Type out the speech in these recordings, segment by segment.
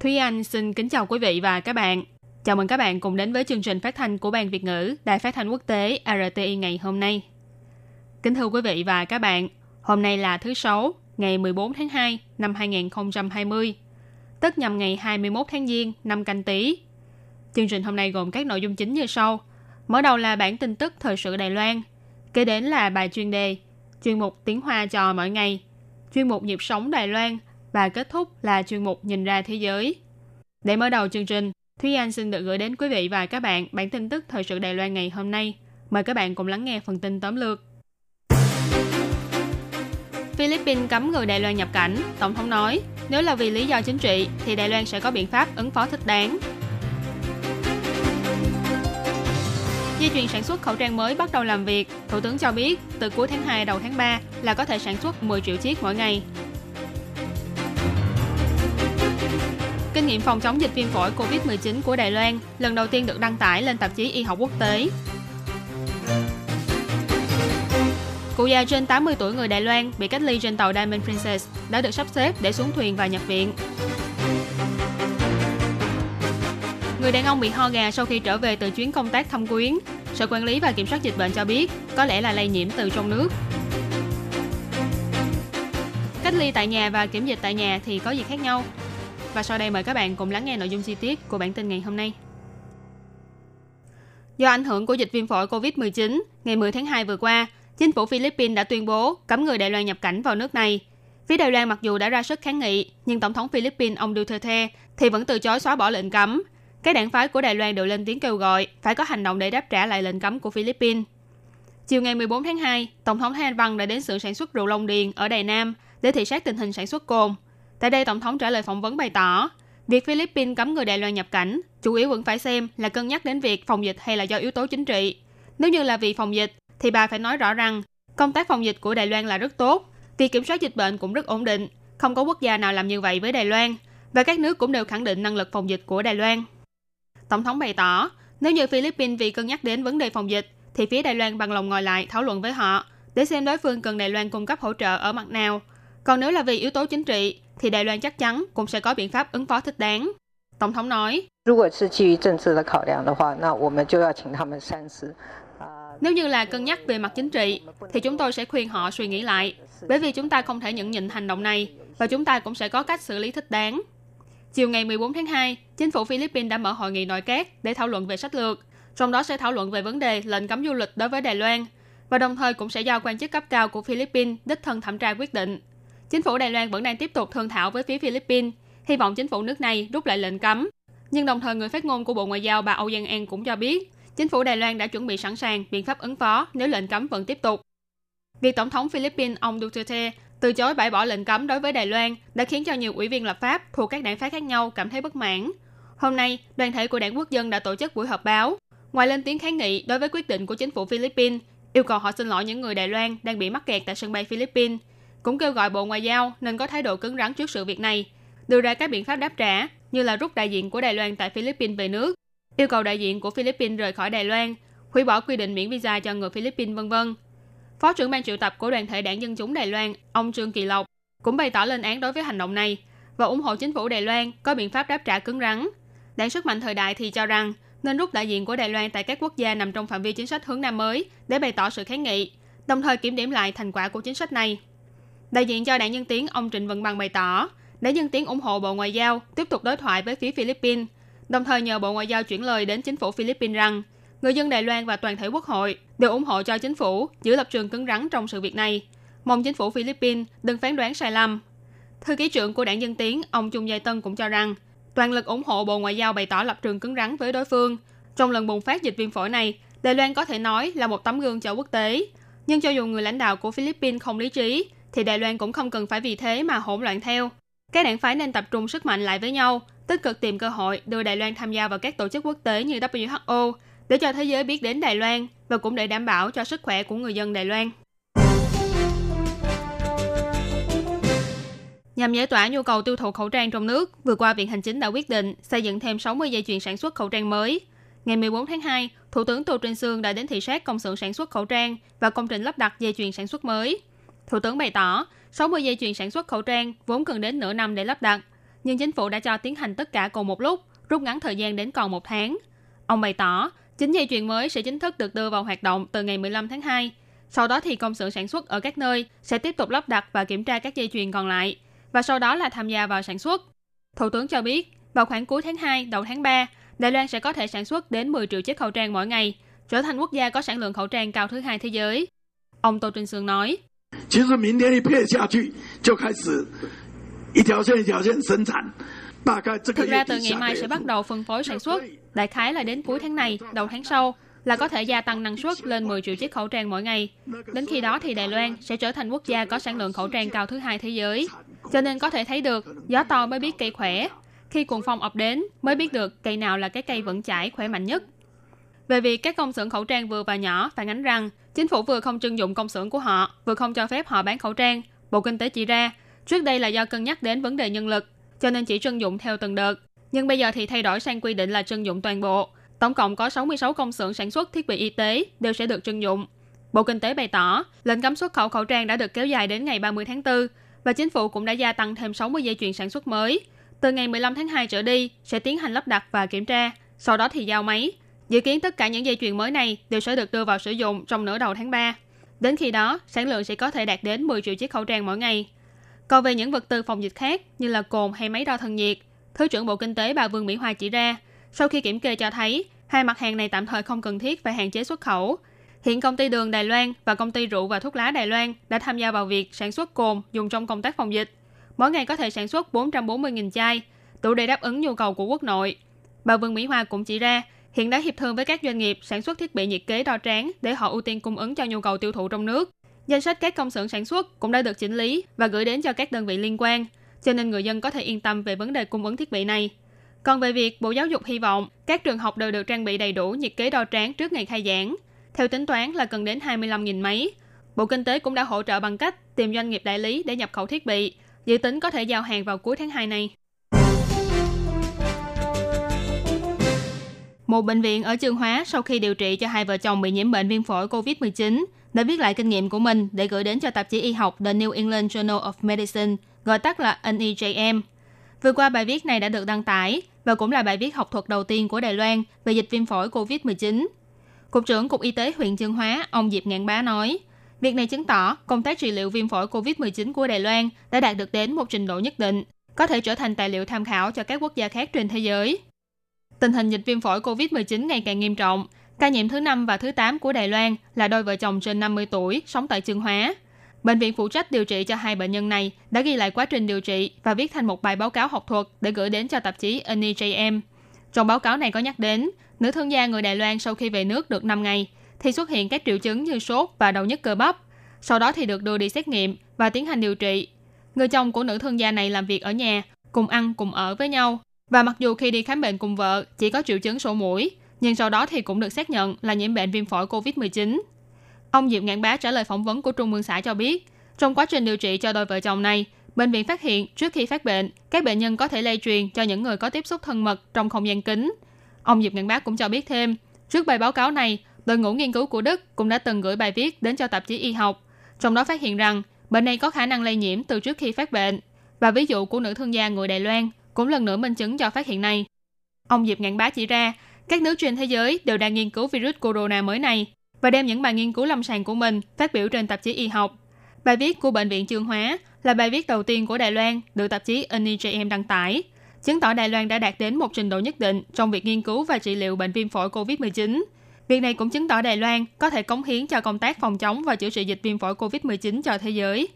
Thúy Anh xin kính chào quý vị và các bạn. Chào mừng các bạn cùng đến với chương trình phát thanh của Ban Việt ngữ Đài Phát thanh Quốc tế RTI ngày hôm nay. Kính thưa quý vị và các bạn, hôm nay là thứ Sáu, ngày 14 tháng 2 năm 2020, tức nhằm ngày 21 tháng Giêng năm canh Tý. Chương trình hôm nay gồm các nội dung chính như sau. Mở đầu là bản tin tức thời sự Đài Loan, kế đến là bài chuyên đề, chuyên mục tiếng Hoa cho mỗi ngày, chuyên mục nhịp sống Đài Loan và kết thúc là chuyên mục nhìn ra thế giới. Để mở đầu chương trình, Thúy Anh xin được gửi đến quý vị và các bạn bản tin tức thời sự Đài Loan ngày hôm nay. Mời các bạn cùng lắng nghe phần tin tóm lược. Philippines cấm người Đài Loan nhập cảnh. Tổng thống nói, nếu là vì lý do chính trị thì Đài Loan sẽ có biện pháp ứng phó thích đáng. Dây chuyền sản xuất khẩu trang mới bắt đầu làm việc. Thủ tướng cho biết, từ cuối tháng 2 đầu tháng 3 là có thể sản xuất 10 triệu chiếc mỗi ngày. Kinh nghiệm phòng chống dịch viêm phổi COVID-19 của Đài Loan, lần đầu tiên được đăng tải lên tạp chí Y học quốc tế. Cụ già trên 80 tuổi người Đài Loan bị cách ly trên tàu Diamond Princess đã được sắp xếp để xuống thuyền và nhập viện. Người đàn ông bị ho gà sau khi trở về từ chuyến công tác thăm quyến. Sở Quản lý và Kiểm soát Dịch bệnh cho biết có lẽ là lây nhiễm từ trong nước. Cách ly tại nhà và kiểm dịch tại nhà thì có gì khác nhau? Và sau đây mời các bạn cùng lắng nghe nội dung chi tiết của bản tin ngày hôm nay. Do ảnh hưởng của dịch viêm phổi COVID-19, ngày 10 tháng 2 vừa qua, chính phủ Philippines đã tuyên bố cấm người Đài Loan nhập cảnh vào nước này. Phía Đài Loan mặc dù đã ra sức kháng nghị, nhưng Tổng thống Philippines ông Duterte thì vẫn từ chối xóa bỏ lệnh cấm. Các đảng phái của Đài Loan đều lên tiếng kêu gọi phải có hành động để đáp trả lại lệnh cấm của Philippines. Chiều ngày 14 tháng 2, Tổng thống Thái Anh Văn đã đến xưởng sản xuất rượu Long Điền ở Đài Nam để thị sát tình hình sản xuất cồn. Tại đây, Tổng thống trả lời phỏng vấn bày tỏ, việc Philippines cấm người Đài Loan nhập cảnh chủ yếu vẫn phải xem là cân nhắc đến việc phòng dịch hay là do yếu tố chính trị. Nếu như là vì phòng dịch, thì bà phải nói rõ rằng công tác phòng dịch của Đài Loan là rất tốt, việc kiểm soát dịch bệnh cũng rất ổn định, không có quốc gia nào làm như vậy với Đài Loan, và các nước cũng đều khẳng định năng lực phòng dịch của Đài Loan. Tổng thống bày tỏ, nếu như Philippines vì cân nhắc đến vấn đề phòng dịch, thì phía Đài Loan bằng lòng ngồi lại thảo luận với họ để xem đối phương cần Đài Loan cung cấp hỗ trợ ở mặt nào. Còn nếu là vì yếu tố chính trị, thì Đài Loan chắc chắn cũng sẽ có biện pháp ứng phó thích đáng. Tổng thống nói, nếu như là cân nhắc về mặt chính trị, thì chúng tôi sẽ khuyên họ suy nghĩ lại, bởi vì chúng ta không thể nhận nhịn hành động này và chúng ta cũng sẽ có cách xử lý thích đáng. Chiều ngày 14 tháng 2, chính phủ Philippines đã mở hội nghị nội các để thảo luận về sách lược, trong đó sẽ thảo luận về vấn đề lệnh cấm du lịch đối với Đài Loan và đồng thời cũng sẽ giao quan chức cấp cao của Philippines đích thân thẩm tra quyết định. Chính phủ Đài Loan vẫn đang tiếp tục thương thảo với phía Philippines, hy vọng chính phủ nước này rút lại lệnh cấm. Nhưng đồng thời người phát ngôn của Bộ Ngoại giao bà Âu Giang An cũng cho biết, chính phủ Đài Loan đã chuẩn bị sẵn sàng biện pháp ứng phó nếu lệnh cấm vẫn tiếp tục. Việc Tổng thống Philippines ông Duterte từ chối bãi bỏ lệnh cấm đối với Đài Loan đã khiến cho nhiều ủy viên lập pháp thuộc các đảng phái khác nhau cảm thấy bất mãn. Hôm nay, đoàn thể của Đảng Quốc dân đã tổ chức buổi họp báo. Ngoài lên tiếng kháng nghị đối với quyết định của chính phủ Philippines, yêu cầu họ xin lỗi những người Đài Loan đang bị mắc kẹt tại sân bay Philippines, cũng kêu gọi Bộ Ngoại giao nên có thái độ cứng rắn trước sự việc này, đưa ra các biện pháp đáp trả như là rút đại diện của Đài Loan tại Philippines về nước, yêu cầu đại diện của Philippines rời khỏi Đài Loan, hủy bỏ quy định miễn visa cho người Philippines vân vân. Phó trưởng ban triệu tập của đoàn thể đảng Dân chúng Đài Loan, ông Trương Kỳ Lộc, cũng bày tỏ lên án đối với hành động này và ủng hộ chính phủ Đài Loan có biện pháp đáp trả cứng rắn. Đảng sức mạnh thời đại thì cho rằng nên rút đại diện của Đài Loan tại các quốc gia nằm trong phạm vi chính sách hướng Nam mới để bày tỏ sự kháng nghị, đồng thời kiểm điểm lại thành quả của chính sách này. Đại diện cho đảng Nhân Tiến ông Trịnh Văn Bằng bày tỏ, đảng Nhân Tiến ủng hộ Bộ Ngoại giao tiếp tục đối thoại với phía Philippines, đồng thời nhờ Bộ Ngoại giao chuyển lời đến chính phủ Philippines rằng người dân Đài Loan và toàn thể quốc hội đều ủng hộ cho chính phủ giữ lập trường cứng rắn trong sự việc này. Mong chính phủ Philippines đừng phán đoán sai lầm. Thư ký trưởng của đảng Dân Tiến, ông Trung Giai Tân cũng cho rằng toàn lực ủng hộ Bộ Ngoại giao bày tỏ lập trường cứng rắn với đối phương. Trong lần bùng phát dịch viêm phổi này, Đài Loan có thể nói là một tấm gương cho quốc tế. Nhưng cho dù người lãnh đạo của Philippines không lý trí, thì Đài Loan cũng không cần phải vì thế mà hỗn loạn theo. các đảng phái nên tập trung sức mạnh lại với nhau, tích cực tìm cơ hội đưa Đài Loan tham gia vào các tổ chức quốc tế như WHO để cho thế giới biết đến Đài Loan và cũng để đảm bảo cho sức khỏe của người dân Đài Loan. Nhằm giải tỏa nhu cầu tiêu thụ khẩu trang trong nước, vừa qua Viện Hành Chính đã quyết định xây dựng thêm 60 dây chuyền sản xuất khẩu trang mới. Ngày 14 tháng 2, Thủ tướng Tô Trinh Sương đã đến thị sát công xưởng sản xuất khẩu trang và công trình lắp đặt dây chuyền sản xuất mới. Thủ tướng bày tỏ, 60 dây chuyền sản xuất khẩu trang vốn cần đến nửa năm để lắp đặt, nhưng chính phủ đã cho tiến hành tất cả cùng một lúc, rút ngắn thời gian đến còn một tháng. Ông bày tỏ, chính dây chuyền mới sẽ chính thức được đưa vào hoạt động từ ngày 15 tháng 2. Sau đó thì công xưởng sản xuất ở các nơi sẽ tiếp tục lắp đặt và kiểm tra các dây chuyền còn lại, và sau đó là tham gia vào sản xuất. Thủ tướng cho biết, vào khoảng cuối tháng 2, đầu tháng 3, Đài Loan sẽ có thể sản xuất đến 10 triệu chiếc khẩu trang mỗi ngày, trở thành quốc gia có sản lượng khẩu trang cao thứ hai thế giới. Ông Tô Trinh Sương nói, 其实明天一配下去，就开始一条线一条线生产。大概这个 Thực 月 ra từ 底 ngày 下 mai 个 sẽ 月 bắt đầu phân phối sản xuất. Đại khái là đến cuối tháng này, đầu tháng sau là có thể gia tăng năng suất lên 10 triệu chiếc khẩu trang mỗi ngày. Đến khi đó thì Đài Loan sẽ trở thành quốc gia có sản lượng khẩu trang cao thứ hai thế giới. Cho nên có thể thấy được, gió to mới biết cây khỏe. Khi cuồng phong ập đến, mới biết được cây nào là cái cây vững chãi khỏe mạnh nhất. Về việc các công xưởng khẩu trang vừa và nhỏ phản ánh rằng chính phủ vừa không trưng dụng công xưởng của họ, vừa không cho phép họ bán khẩu trang, Bộ Kinh tế chỉ ra, trước đây là do cân nhắc đến vấn đề nhân lực, cho nên chỉ trưng dụng theo từng đợt. Nhưng bây giờ thì thay đổi sang quy định là trưng dụng toàn bộ. Tổng cộng có 66 công xưởng sản xuất thiết bị y tế đều sẽ được trưng dụng. Bộ Kinh tế bày tỏ, lệnh cấm xuất khẩu khẩu trang đã được kéo dài đến ngày 30 tháng 4 và chính phủ cũng đã gia tăng thêm 60 dây chuyền sản xuất mới. Từ ngày 15 tháng 2 trở đi sẽ tiến hành lắp đặt và kiểm tra, sau đó thì giao máy. Dự kiến tất cả những dây chuyền mới này đều sẽ được đưa vào sử dụng trong nửa đầu tháng 3. Đến khi đó, sản lượng sẽ có thể đạt đến 10 triệu chiếc khẩu trang mỗi ngày. Còn về những vật tư phòng dịch khác như là cồn hay máy đo thân nhiệt, Thứ trưởng Bộ Kinh tế bà Vương Mỹ Hoa chỉ ra, sau khi kiểm kê cho thấy, hai mặt hàng này tạm thời không cần thiết phải hạn chế xuất khẩu. Hiện công ty đường Đài Loan và công ty rượu và thuốc lá Đài Loan đã tham gia vào việc sản xuất cồn dùng trong công tác phòng dịch. Mỗi ngày có thể sản xuất 440.000 chai, đủ để đáp ứng nhu cầu của quốc nội. Bà Vương Mỹ Hoa cũng chỉ ra, hiện đã hiệp thương với các doanh nghiệp sản xuất thiết bị nhiệt kế đo tráng để họ ưu tiên cung ứng cho nhu cầu tiêu thụ trong nước. Danh sách các công xưởng sản xuất cũng đã được chỉnh lý và gửi đến cho các đơn vị liên quan, cho nên người dân có thể yên tâm về vấn đề cung ứng thiết bị này. Còn về việc Bộ Giáo dục hy vọng các trường học đều được trang bị đầy đủ nhiệt kế đo tráng trước ngày khai giảng, theo tính toán là cần đến 25.000 máy. Bộ Kinh tế cũng đã hỗ trợ bằng cách tìm doanh nghiệp đại lý để nhập khẩu thiết bị, dự tính có thể giao hàng vào cuối tháng 2 này. Một bệnh viện ở Chương Hóa sau khi điều trị cho hai vợ chồng bị nhiễm bệnh viêm phổi COVID-19 đã viết lại kinh nghiệm của mình để gửi đến cho tạp chí y học The New England Journal of Medicine, gọi tắt là NEJM. Vừa qua bài viết này đã được đăng tải và cũng là bài viết học thuật đầu tiên của Đài Loan về dịch viêm phổi COVID-19. Cục trưởng Cục Y tế huyện Chương Hóa, ông Diệp Ngạn Bá nói, việc này chứng tỏ công tác trị liệu viêm phổi COVID-19 của Đài Loan đã đạt được đến một trình độ nhất định, có thể trở thành tài liệu tham khảo cho các quốc gia khác trên thế giới. Tình hình dịch viêm phổi COVID-19 ngày càng nghiêm trọng. Ca nhiễm thứ 5 và thứ 8 của Đài Loan là đôi vợ chồng trên 50 tuổi sống tại Trường Hóa. Bệnh viện phụ trách điều trị cho hai bệnh nhân này đã ghi lại quá trình điều trị và viết thành một bài báo cáo học thuật để gửi đến cho tạp chí NEJM. Trong báo cáo này có nhắc đến, nữ thương gia người Đài Loan sau khi về nước được 5 ngày thì xuất hiện các triệu chứng như sốt và đau nhức cơ bắp. Sau đó thì được đưa đi xét nghiệm và tiến hành điều trị. Người chồng của nữ thương gia này làm việc ở nhà, cùng ăn cùng ở với nhau. Và mặc dù khi đi khám bệnh cùng vợ chỉ có triệu chứng sổ mũi, nhưng sau đó thì cũng được xác nhận là nhiễm bệnh viêm phổi COVID-19. Ông Diệp Ngạn Bá trả lời phỏng vấn của Trung ương xã cho biết, trong quá trình điều trị cho đôi vợ chồng này, bệnh viện phát hiện trước khi phát bệnh, các bệnh nhân có thể lây truyền cho những người có tiếp xúc thân mật trong không gian kính. Ông Diệp Ngạn Bá cũng cho biết thêm, trước bài báo cáo này, đội ngũ nghiên cứu của Đức cũng đã từng gửi bài viết đến cho tạp chí y học, trong đó phát hiện rằng bệnh này có khả năng lây nhiễm từ trước khi phát bệnh. Và ví dụ của nữ thương gia người Đài Loan cũng lần nữa minh chứng cho phát hiện này. Ông Diệp Ngạn Bá chỉ ra, các nước trên thế giới đều đang nghiên cứu virus corona mới này và đem những bài nghiên cứu lâm sàng của mình phát biểu trên tạp chí y học. Bài viết của Bệnh viện trường Hóa là bài viết đầu tiên của Đài Loan được tạp chí NEJM đăng tải, chứng tỏ Đài Loan đã đạt đến một trình độ nhất định trong việc nghiên cứu và trị liệu bệnh viêm phổi COVID-19. Việc này cũng chứng tỏ Đài Loan có thể cống hiến cho công tác phòng chống và chữa trị dịch viêm phổi COVID-19 cho thế giới.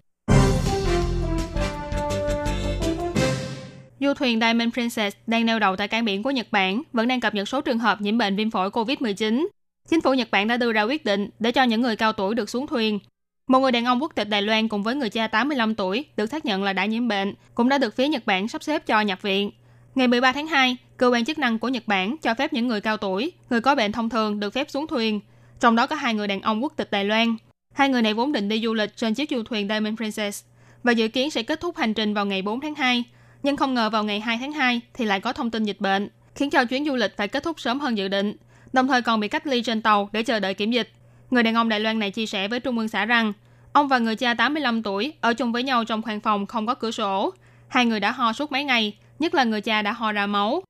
Du thuyền Diamond Princess đang neo đậu tại cảng biển của Nhật Bản vẫn đang cập nhật số trường hợp nhiễm bệnh viêm phổi COVID-19. Chính phủ Nhật Bản đã đưa ra quyết định để cho những người cao tuổi được xuống thuyền. Một người đàn ông quốc tịch Đài Loan cùng với người cha 85 tuổi được xác nhận là đã nhiễm bệnh, cũng đã được phía Nhật Bản sắp xếp cho nhập viện. Ngày 13 tháng 2, cơ quan chức năng của Nhật Bản cho phép những người cao tuổi, người có bệnh thông thường được phép xuống thuyền. Trong đó có hai người đàn ông quốc tịch Đài Loan. Hai người này vốn định đi du lịch trên chiếc du thuyền Diamond Princess và dự kiến sẽ kết thúc hành trình vào ngày 4 tháng 2. Nhưng không ngờ vào ngày 2 tháng 2 thì lại có thông tin dịch bệnh, khiến cho chuyến du lịch phải kết thúc sớm hơn dự định, đồng thời còn bị cách ly trên tàu để chờ đợi kiểm dịch. Người đàn ông Đài Loan này chia sẻ với Trung ương xã rằng, ông và người cha 85 tuổi ở chung với nhau trong khoang phòng không có cửa sổ. Hai người đã ho suốt mấy ngày, nhất là người cha đã ho ra máu.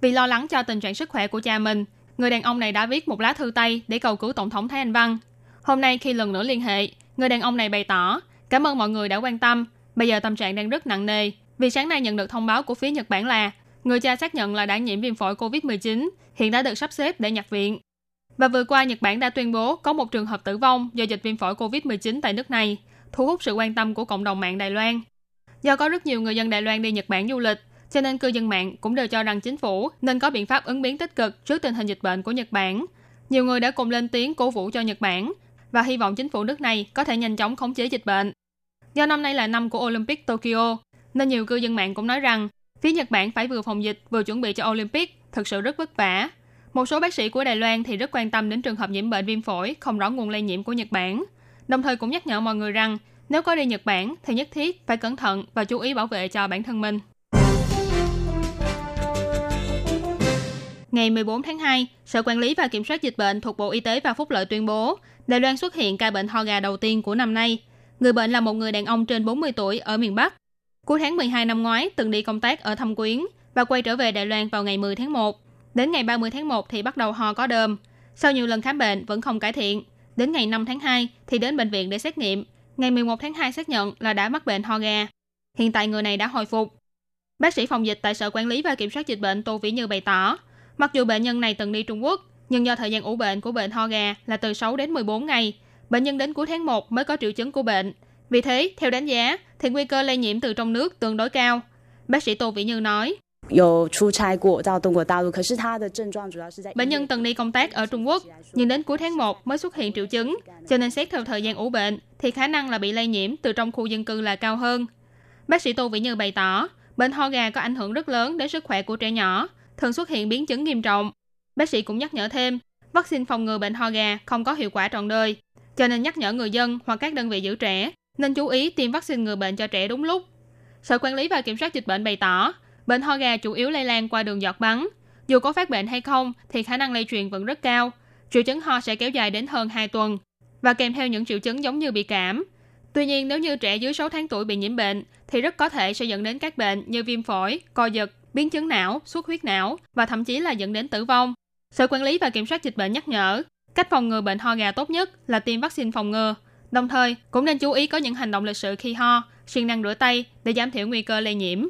Vì lo lắng cho tình trạng sức khỏe của cha mình, người đàn ông này đã viết một lá thư tay để cầu cứu Tổng thống Thái Anh Văn. Hôm nay khi lần nữa liên hệ, người đàn ông này bày tỏ cảm ơn mọi người đã quan tâm. Bây giờ tâm trạng đang rất nặng nề vì sáng nay nhận được thông báo của phía Nhật Bản là người cha xác nhận là đã nhiễm viêm phổi COVID-19, hiện đã được sắp xếp để nhập viện. Và vừa qua, Nhật Bản đã tuyên bố có một trường hợp tử vong do dịch viêm phổi COVID-19 tại nước này, thu hút sự quan tâm của cộng đồng mạng Đài Loan. Do có rất nhiều người dân Đài Loan đi Nhật Bản du lịch, cho nên cư dân mạng cũng đều cho rằng chính phủ nên có biện pháp ứng biến tích cực trước tình hình dịch bệnh của Nhật Bản. Nhiều người đã cùng lên tiếng cổ vũ cho Nhật Bản và hy vọng chính phủ nước này có thể nhanh chóng khống chế dịch bệnh. Do năm nay là năm của Olympic Tokyo, nên nhiều cư dân mạng cũng nói rằng phía Nhật Bản phải vừa phòng dịch vừa chuẩn bị cho Olympic, thực sự rất vất vả. Một số bác sĩ của Đài Loan thì rất quan tâm đến trường hợp nhiễm bệnh viêm phổi không rõ nguồn lây nhiễm của Nhật Bản. Đồng thời cũng nhắc nhở mọi người rằng nếu có đi Nhật Bản thì nhất thiết phải cẩn thận và chú ý bảo vệ cho bản thân mình. Ngày 14 tháng 2, Sở Quản lý và Kiểm soát Dịch bệnh thuộc Bộ Y tế và Phúc lợi tuyên bố Đài Loan xuất hiện ca bệnh ho gà đầu tiên của năm nay. Người bệnh là một người đàn ông trên 40 tuổi ở miền Bắc. Cuối tháng 12 năm ngoái, từng đi công tác ở Thâm Quyến và quay trở về Đài Loan vào ngày 10 tháng 1. Đến ngày 30 tháng 1 thì bắt đầu ho có đờm. Sau nhiều lần khám bệnh vẫn không cải thiện. Đến ngày 5 tháng 2 thì đến bệnh viện để xét nghiệm. Ngày 11 tháng 2 xác nhận là đã mắc bệnh ho gà. Hiện tại người này đã hồi phục. Bác sĩ phòng dịch tại Sở Quản lý và Kiểm soát Dịch bệnh Tô Vĩ Như bày tỏ, mặc dù bệnh nhân này từng đi Trung Quốc, nhưng do thời gian ủ bệnh của bệnh ho gà là từ 6 đến 14 ngày, bệnh nhân đến cuối tháng 1 mới có triệu chứng của bệnh. Vì thế, theo đánh giá, thì nguy cơ lây nhiễm từ trong nước tương đối cao. Bác sĩ Tô Vĩ Như nói, Bệnh nhân từng đi công tác ở Trung Quốc, nhưng đến cuối tháng 1 mới xuất hiện triệu chứng, cho nên xét theo thời gian ủ bệnh thì khả năng là bị lây nhiễm từ trong khu dân cư là cao hơn. Bác sĩ Tô Vĩ Như bày tỏ, bệnh ho gà có ảnh hưởng rất lớn đến sức khỏe của trẻ nhỏ, thường xuất hiện biến chứng nghiêm trọng. Bác sĩ cũng nhắc nhở thêm, vaccine phòng ngừa bệnh ho gà không có hiệu quả trọn đời, cho nên nhắc nhở người dân hoặc các đơn vị giữ trẻ nên chú ý tiêm vaccine ngừa bệnh cho trẻ đúng lúc. Sở Quản lý và Kiểm soát Dịch bệnh bày tỏ, bệnh ho gà chủ yếu lây lan qua đường giọt bắn. Dù có phát bệnh hay không thì khả năng lây truyền vẫn rất cao. Triệu chứng ho sẽ kéo dài đến hơn 2 tuần và kèm theo những triệu chứng giống như bị cảm. Tuy nhiên, nếu như trẻ dưới 6 tháng tuổi bị nhiễm bệnh thì rất có thể sẽ dẫn đến các bệnh như viêm phổi, co giật, biến chứng não, xuất huyết não và thậm chí là dẫn đến tử vong. Sở Quản lý và Kiểm soát Dịch bệnh nhắc nhở, cách phòng ngừa bệnh ho gà tốt nhất là tiêm vaccine phòng ngừa. Đồng thời, cũng nên chú ý có những hành động lịch sự khi ho, siêng năng rửa tay để giảm thiểu nguy cơ lây nhiễm.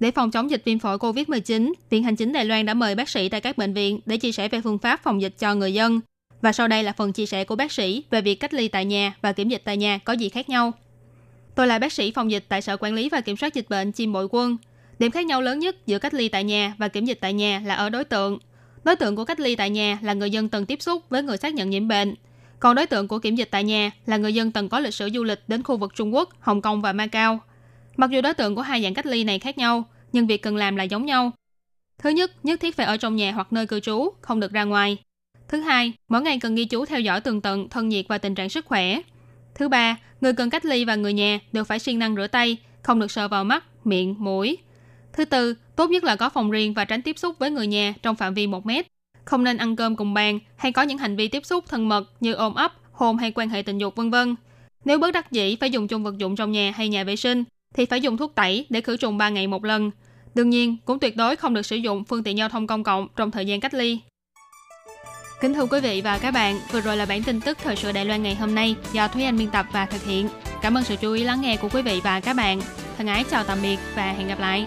Để phòng chống dịch viêm phổi COVID-19, Viện Hành chính Đài Loan đã mời bác sĩ tại các bệnh viện để chia sẻ về phương pháp phòng dịch cho người dân. Và sau đây là phần chia sẻ của bác sĩ về việc cách ly tại nhà và kiểm dịch tại nhà có gì khác nhau. Tôi là bác sĩ phòng dịch tại Sở Quản lý và Kiểm soát Dịch bệnh Chim Bội Quân. Điểm khác nhau lớn nhất giữa cách ly tại nhà và kiểm dịch tại nhà là ở đối tượng. Đối tượng của cách ly tại nhà là người dân từng tiếp xúc với người xác nhận nhiễm bệnh. Còn đối tượng của kiểm dịch tại nhà là người dân từng có lịch sử du lịch đến khu vực Trung Quốc, Hồng Kông và Macau. Mặc dù đối tượng của hai dạng cách ly này khác nhau, nhưng việc cần làm là giống nhau. Thứ nhất, nhất thiết phải ở trong nhà hoặc nơi cư trú, không được ra ngoài. Thứ hai, mỗi ngày cần ghi chú theo dõi tường tận thân nhiệt và tình trạng sức khỏe. Thứ ba, người cần cách ly và người nhà đều phải siêng năng rửa tay, không được sờ vào mắt, miệng, mũi. Thứ tư, tốt nhất là có phòng riêng và tránh tiếp xúc với người nhà trong phạm vi 1 mét. Không nên ăn cơm cùng bàn hay có những hành vi tiếp xúc thân mật như ôm ấp, hôn hay quan hệ tình dục vân vân. Nếu bất đắc dĩ phải dùng chung vật dụng trong nhà hay nhà vệ sinh thì phải dùng thuốc tẩy để khử trùng 3 ngày một lần. Đương nhiên, cũng tuyệt đối không được sử dụng phương tiện giao thông công cộng trong thời gian cách ly. Kính thưa quý vị và các bạn, vừa rồi là bản tin tức thời sự Đài Loan ngày hôm nay do Thúy Anh biên tập và thực hiện. Cảm ơn sự chú ý lắng nghe của quý vị và các bạn. Thân ái chào tạm biệt và hẹn gặp lại.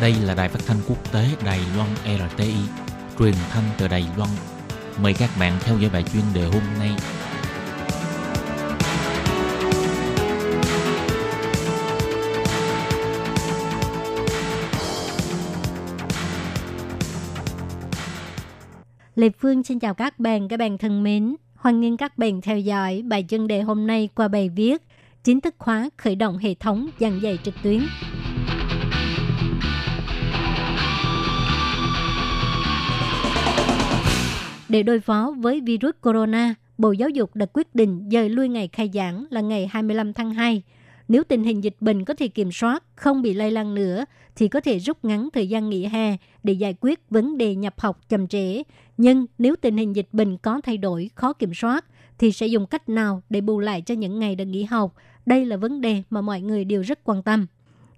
Đây là đài phát thanh quốc tế Đài Loan RTI, truyền thanh từ Đài Loan. Mời các bạn theo dõi bài chuyên đề hôm nay. Lê Phương xin chào các bạn, các bạn thân mến. Hoan nghênh các bạn theo dõi bài chuyên đề hôm nay qua bài viết chính thức khóa khởi động hệ thống giảng dạy trực tuyến. Để đối phó với virus corona, Bộ Giáo dục đã quyết định dời lui ngày khai giảng là ngày 25 tháng 2. Nếu tình hình dịch bệnh có thể kiểm soát, không bị lây lan nữa, thì có thể rút ngắn thời gian nghỉ hè để giải quyết vấn đề nhập học chậm trễ. Nhưng nếu tình hình dịch bệnh có thay đổi, khó kiểm soát, thì sẽ dùng cách nào để bù lại cho những ngày đã nghỉ học? Đây là vấn đề mà mọi người đều rất quan tâm.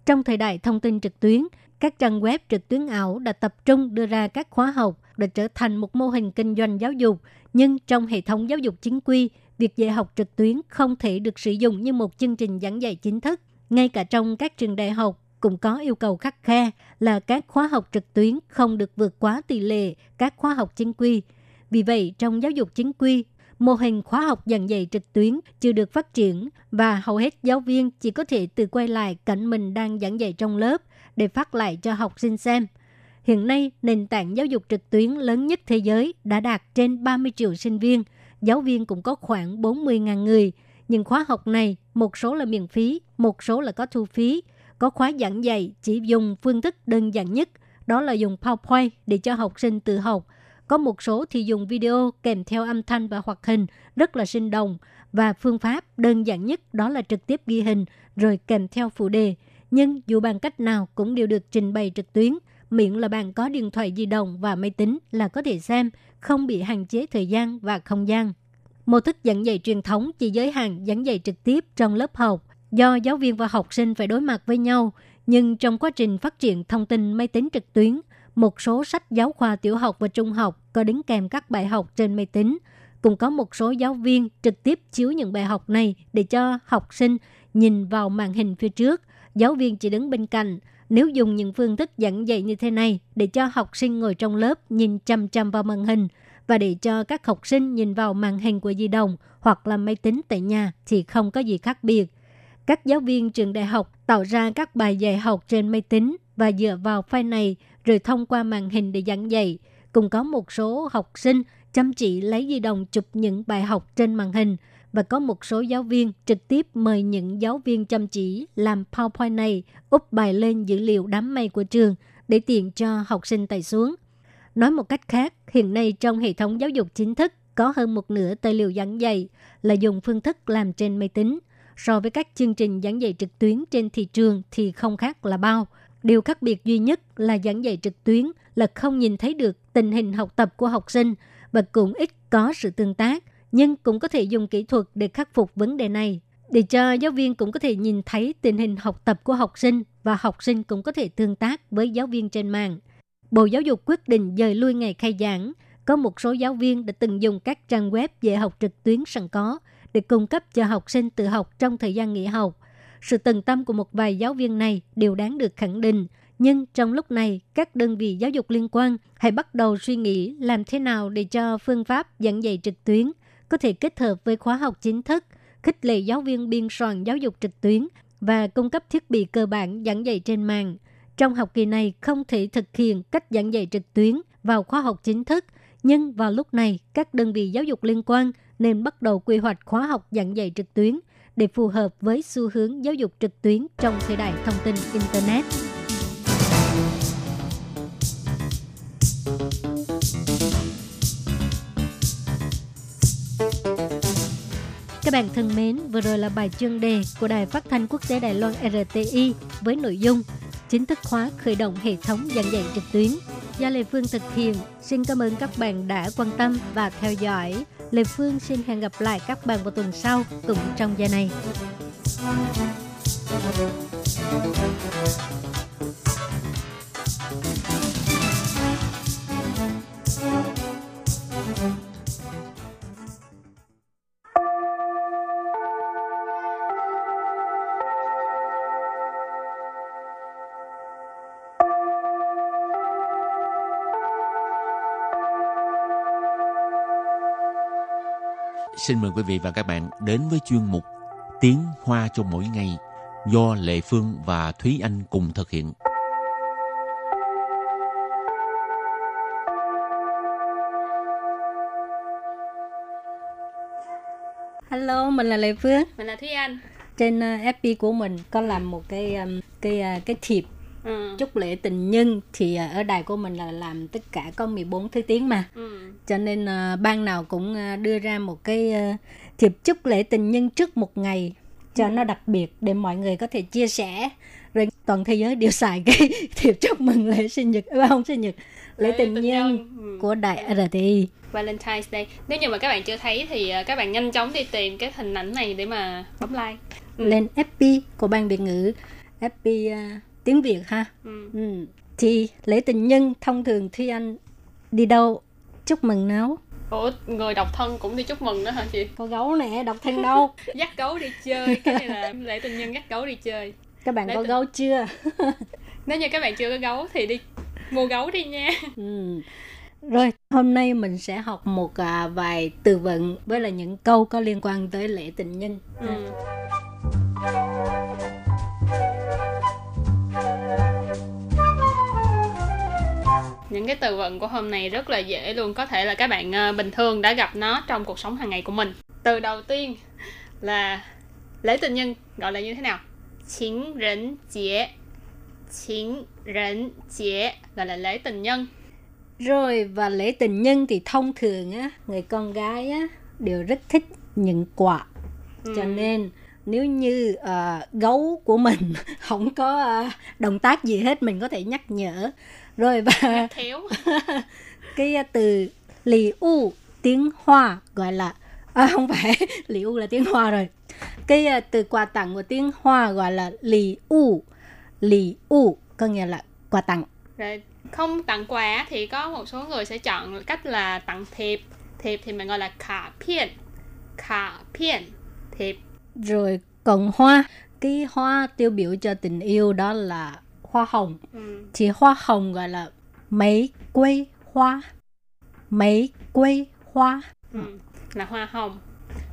Trong thời đại thông tin trực tuyến, các trang web trực tuyến ảo đã tập trung đưa ra các khóa học để trở thành một mô hình kinh doanh giáo dục, nhưng trong hệ thống giáo dục chính quy, việc dạy học trực tuyến không thể được sử dụng như một chương trình giảng dạy chính thức. Ngay cả trong các trường đại học cũng có yêu cầu khắc khe là các khóa học trực tuyến không được vượt quá tỷ lệ các khóa học chính quy. Vì vậy, trong giáo dục chính quy, mô hình khóa học giảng dạy trực tuyến chưa được phát triển và hầu hết giáo viên chỉ có thể tự quay lại cảnh mình đang giảng dạy trong lớp để phát lại cho học sinh xem. Hiện nay, nền tảng giáo dục trực tuyến lớn nhất thế giới đã đạt trên 30 triệu sinh viên. Giáo viên cũng có khoảng 40.000 người. Nhưng khóa học này, một số là miễn phí, một số là có thu phí. Có khóa giảng dạy chỉ dùng phương thức đơn giản nhất, đó là dùng PowerPoint để cho học sinh tự học. Có một số thì dùng video kèm theo âm thanh và hoạt hình rất là sinh động. Và phương pháp đơn giản nhất đó là trực tiếp ghi hình rồi kèm theo phụ đề. Nhưng dù bằng cách nào cũng đều được trình bày trực tuyến – miễn là bạn có điện thoại di động và máy tính là có thể xem, không bị hạn chế thời gian và không gian. Mô thức giảng dạy truyền thống chỉ giới hạn giảng dạy trực tiếp trong lớp học, do giáo viên và học sinh phải đối mặt với nhau, nhưng trong quá trình phát triển thông tin máy tính trực tuyến, một số sách giáo khoa tiểu học và trung học có đính kèm các bài học trên máy tính. Cũng có một số giáo viên trực tiếp chiếu những bài học này để cho học sinh nhìn vào màn hình phía trước. Giáo viên chỉ đứng bên cạnh, nếu dùng những phương thức giảng dạy như thế này để cho học sinh ngồi trong lớp nhìn chăm chăm vào màn hình và để cho các học sinh nhìn vào màn hình của di động hoặc là máy tính tại nhà thì không có gì khác biệt. Các giáo viên trường đại học tạo ra các bài dạy học trên máy tính và dựa vào file này rồi thông qua màn hình để giảng dạy. Cũng có một số học sinh chăm chỉ lấy di động chụp những bài học trên màn hình và có một số giáo viên trực tiếp mời những giáo viên chăm chỉ làm PowerPoint này úp bài lên dữ liệu đám mây của trường để tiện cho học sinh tải xuống. Nói một cách khác, hiện nay trong hệ thống giáo dục chính thức có hơn một nửa tài liệu giảng dạy là dùng phương thức làm trên máy tính. So với các chương trình giảng dạy trực tuyến trên thị trường thì không khác là bao. Điều khác biệt duy nhất là giảng dạy trực tuyến là không nhìn thấy được tình hình học tập của học sinh và cũng ít có sự tương tác nhưng cũng có thể dùng kỹ thuật để khắc phục vấn đề này để cho giáo viên cũng có thể nhìn thấy tình hình học tập của học sinh và học sinh cũng có thể tương tác với giáo viên trên mạng. Bộ Giáo dục quyết định dời lui ngày khai giảng. Có một số giáo viên đã từng dùng các trang web dạy học trực tuyến sẵn có để cung cấp cho học sinh tự học trong thời gian nghỉ học. Sự tận tâm của một vài giáo viên này đều đáng được khẳng định. Nhưng trong lúc này, các đơn vị giáo dục liên quan hãy bắt đầu suy nghĩ làm thế nào để cho phương pháp giảng dạy trực tuyến có thể kết hợp với khóa học chính thức, khích lệ giáo viên biên soạn giáo dục trực tuyến và cung cấp thiết bị cơ bản giảng dạy trên mạng. Trong học kỳ này không thể thực hiện cách giảng dạy trực tuyến vào khóa học chính thức, nhưng vào lúc này các đơn vị giáo dục liên quan nên bắt đầu quy hoạch khóa học giảng dạy trực tuyến để phù hợp với xu hướng giáo dục trực tuyến trong thời đại thông tin Internet. Các bạn thân mến, vừa rồi là bài chuyên đề của Đài Phát thanh Quốc tế Đài Loan RTI với nội dung chính thức hóa khởi động hệ thống giảng dạy trực tuyến do Lê Phương thực hiện. Xin cảm ơn các bạn đã quan tâm và theo dõi. Lê Phương xin hẹn gặp lại các bạn vào tuần sau cùng trong giờ này. Xin mời quý vị và các bạn đến với chuyên mục Tiếng Hoa cho mỗi ngày do Lệ Phương và Thúy Anh cùng thực hiện. Hello, mình là Lệ Phương. Mình là Thúy Anh. Trên uh, FB của mình có làm một cái um, cái uh, cái thiệp Ừ. chúc lễ tình nhân thì uh, ở đài của mình là làm tất cả có 14 thứ tiếng mà. Ừ. Cho nên uh, ban nào cũng uh, đưa ra một cái uh, thiệp chúc lễ tình nhân trước một ngày cho nó đặc biệt để mọi người có thể chia sẻ rồi toàn thế giới đều xài cái thiệp chúc mừng lễ sinh nhật à, không sinh nhật lễ, tình, nhân, Ừ. của đài RTI Valentine's Day. Nếu như mà các bạn chưa thấy thì các bạn nhanh chóng đi tìm cái hình ảnh này để mà bấm like. Ừ. lên FB của ban Việt ngữ FB uh, tiếng Việt ha Ừ. ừ. thì lễ tình nhân thông thường Thúy Anh đi đâu chúc mừng nào Ủa, người độc thân cũng đi chúc mừng đó hả chị? có gấu nè độc thân đâu Dắt gấu đi chơi, cái này là lễ tình nhân dắt gấu đi chơi. các bạn Lễ có tình- gấu chưa Nếu như các bạn chưa có gấu thì đi mua gấu đi nha. ừ. rồi hôm nay mình sẽ học một à, vài từ vựng với là những câu có liên quan tới lễ tình nhân Ừ. Những cái từ vựng của hôm nay rất là dễ luôn, có thể là các bạn ờ, bình thường đã gặp nó trong cuộc sống hàng ngày của mình. Từ đầu tiên là lễ tình nhân gọi là như thế nào? Chính rỉnh chế. Chính rỉnh chế gọi là lễ tình nhân. rồi và lễ tình nhân thì thông thường á người con gái á đều rất thích những quà cho nên nếu như à, gấu của mình không có à, động tác gì hết mình có thể nhắc nhở rồi và Thiếu. cái à, từ lì u tiếng hoa gọi là à, không phải lì u là tiếng hoa rồi cái à, từ quà tặng của tiếng hoa gọi là lì u lì u có nghĩa là quà tặng Rồi không tặng quà thì có một số người sẽ chọn cách là tặng thiệp. Thiệp thì mình gọi là khả phiên. Khả phiên. Thiệp. rồi còn hoa cái hoa tiêu biểu cho tình yêu đó là hoa hồng Ừ. thì hoa hồng gọi là mấy quây hoa mấy quây hoa Ừ. Là hoa hồng.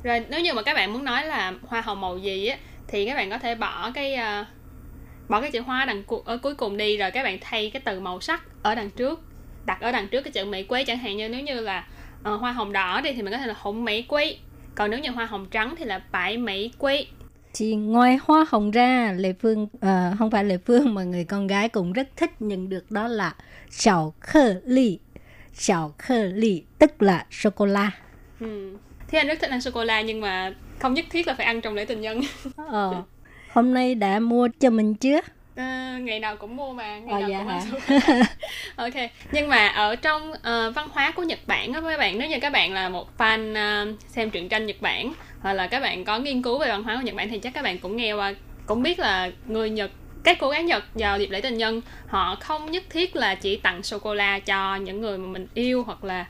Rồi nếu như mà các bạn muốn nói là hoa hồng màu gì á thì các bạn có thể bỏ cái à, bỏ cái chữ hoa đằng cu- ở cuối cùng đi rồi các bạn thay cái từ màu sắc ở đằng trước đặt ở đằng trước cái chữ mỹ quế chẳng hạn như nếu như là ờ, hoa hồng đỏ đi thì mình có thể là hồng mỹ quế còn nếu như hoa hồng trắng thì là bãi mỹ quế thì ngoài hoa hồng ra lệ phương ờ, không phải lệ phương mà người con gái cũng rất thích nhận được đó là xảo khơ ly xảo khơ ly tức là sô cô la Ừ. Thế anh rất thích ăn sô cô la nhưng mà không nhất thiết là phải ăn trong lễ tình nhân. ờ, hôm nay đã mua cho mình chưa Ờ, ngày nào cũng mua mà, ngày Ờ, nào dạ cũng hả? la. ok, nhưng mà ở trong ờ, văn hóa của Nhật Bản á các bạn, nếu như các bạn là một fan ờ, xem truyện tranh Nhật Bản hoặc là các bạn có nghiên cứu về văn hóa của Nhật Bản thì chắc các bạn cũng nghe qua cũng biết là người Nhật các cô gái Nhật vào dịp lễ tình nhân họ không nhất thiết là chỉ tặng sô cô la cho những người mà mình yêu hoặc là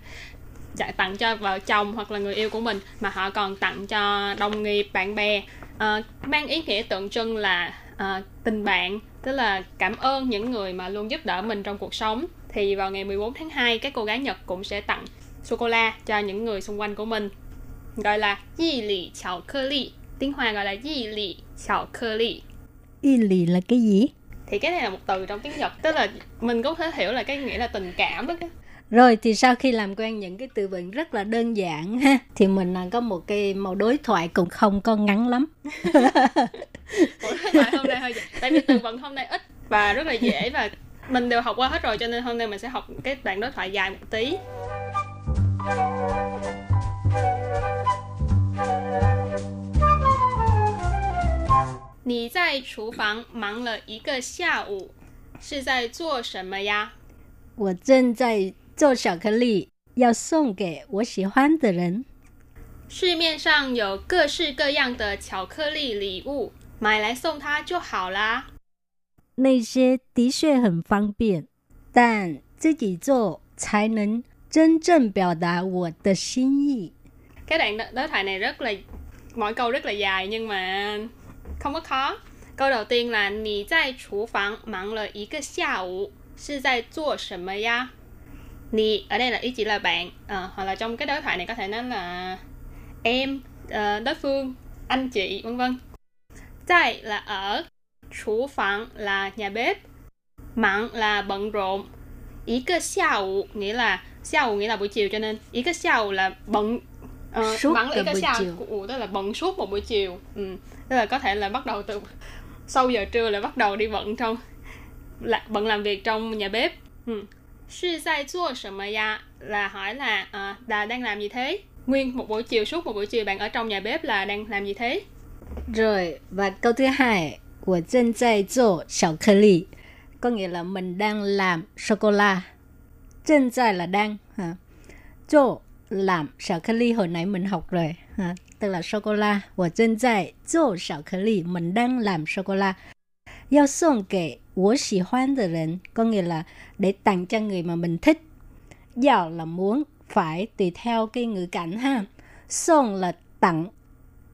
dạ, tặng cho vợ chồng hoặc là người yêu của mình mà họ còn tặng cho đồng nghiệp bạn bè. Ờ, mang ý nghĩa tượng trưng là ờ, tình bạn tức là cảm ơn những người mà luôn giúp đỡ mình trong cuộc sống. Thì vào ngày 14 tháng 2 các cô gái Nhật cũng sẽ tặng sô cô la cho những người xung quanh của mình gọi là yi lì chào cơ ly tiếng Hoa gọi là yi lì chào cơ ly y lì là cái gì? Thì cái này là một từ trong tiếng Nhật tức là mình có thể hiểu là cái nghĩa là tình cảm đó. Rồi thì sau khi làm quen những cái từ vựng rất là đơn giản ha thì mình à, có một cái màu đối thoại cũng không có ngắn lắm. Hôm nay hơi tại vì từ vựng hôm nay ít và rất là dễ và mình đều học qua hết rồi cho nên hôm nay mình sẽ học cái đoạn đối thoại dài một tí 你在厨房忙了一个下午，是在做什么呀？我正在做巧克力，要送给我喜欢的人。市面上有各式各样的巧克力礼物，买来送他就好啦。那些的确很方便，但自己做才能真正表达我的心意。cái đoạn thoại này rất là mỗi câu rất là dài nhưng mà không có khó câu đầu tiên là 你在厨房忙了一个下午是在做什么呀 Nì ở đây là ý chỉ là bạn Ờ, hoặc là trong cái đối thoại này có thể nói là em uh, đối phương anh chị vân vân tại là ở chủ phòng là nhà bếp mặn là bận rộn ý cơ xiao nghĩa là xiao nghĩa là buổi chiều cho nên ý cơ xiao là bận uh, Suốt mặn là ý cả cơ buổi xiao chiều. của tức là bận suốt một buổi chiều ừ. là có thể là bắt đầu từ sau giờ trưa là bắt đầu đi bận trong là, bận làm việc trong nhà bếp ừ. Sư sai chua sở là hỏi là à, là đang làm gì thế? Nguyên một buổi chiều suốt một buổi chiều bạn ở trong nhà bếp là đang làm gì thế? Rồi, và câu thứ hai, của dân dạy dỗ sầu khơ. Có nghĩa là mình đang làm sô-cô-la. Dân dạy là đang. Ha. Làm sầu khơ lì hồi nãy mình học rồi. Ha tức là sô cô la. 我正在做巧克力, mình đang làm sô cô la. 要送给我喜欢的人, có nghĩa là để tặng cho người mà mình thích. Giao là muốn, phải tùy theo cái ngữ cảnh ha.送là tặng,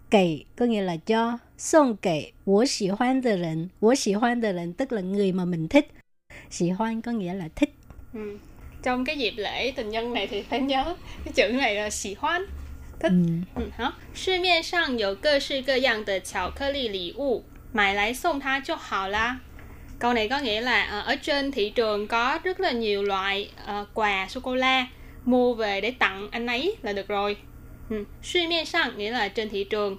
给 có nghĩa là cho送给我喜欢的人我喜欢的人 tức là người mà mình thích 喜欢 có nghĩa là thích ừ. trong cái dịp lễ tình nhân này thì phải nhớ cái chữ này là xì hoan thích ừ. ừ, hả? 市面上有各式各样的巧克力礼物，买来送他就好啦。Câu này có nghĩa là ờ, ở trên thị trường có rất là nhiều loại ờ, quà sô cô la mua về để tặng anh ấy là được rồi. Ừ. 市面上 nghĩa là trên thị trường.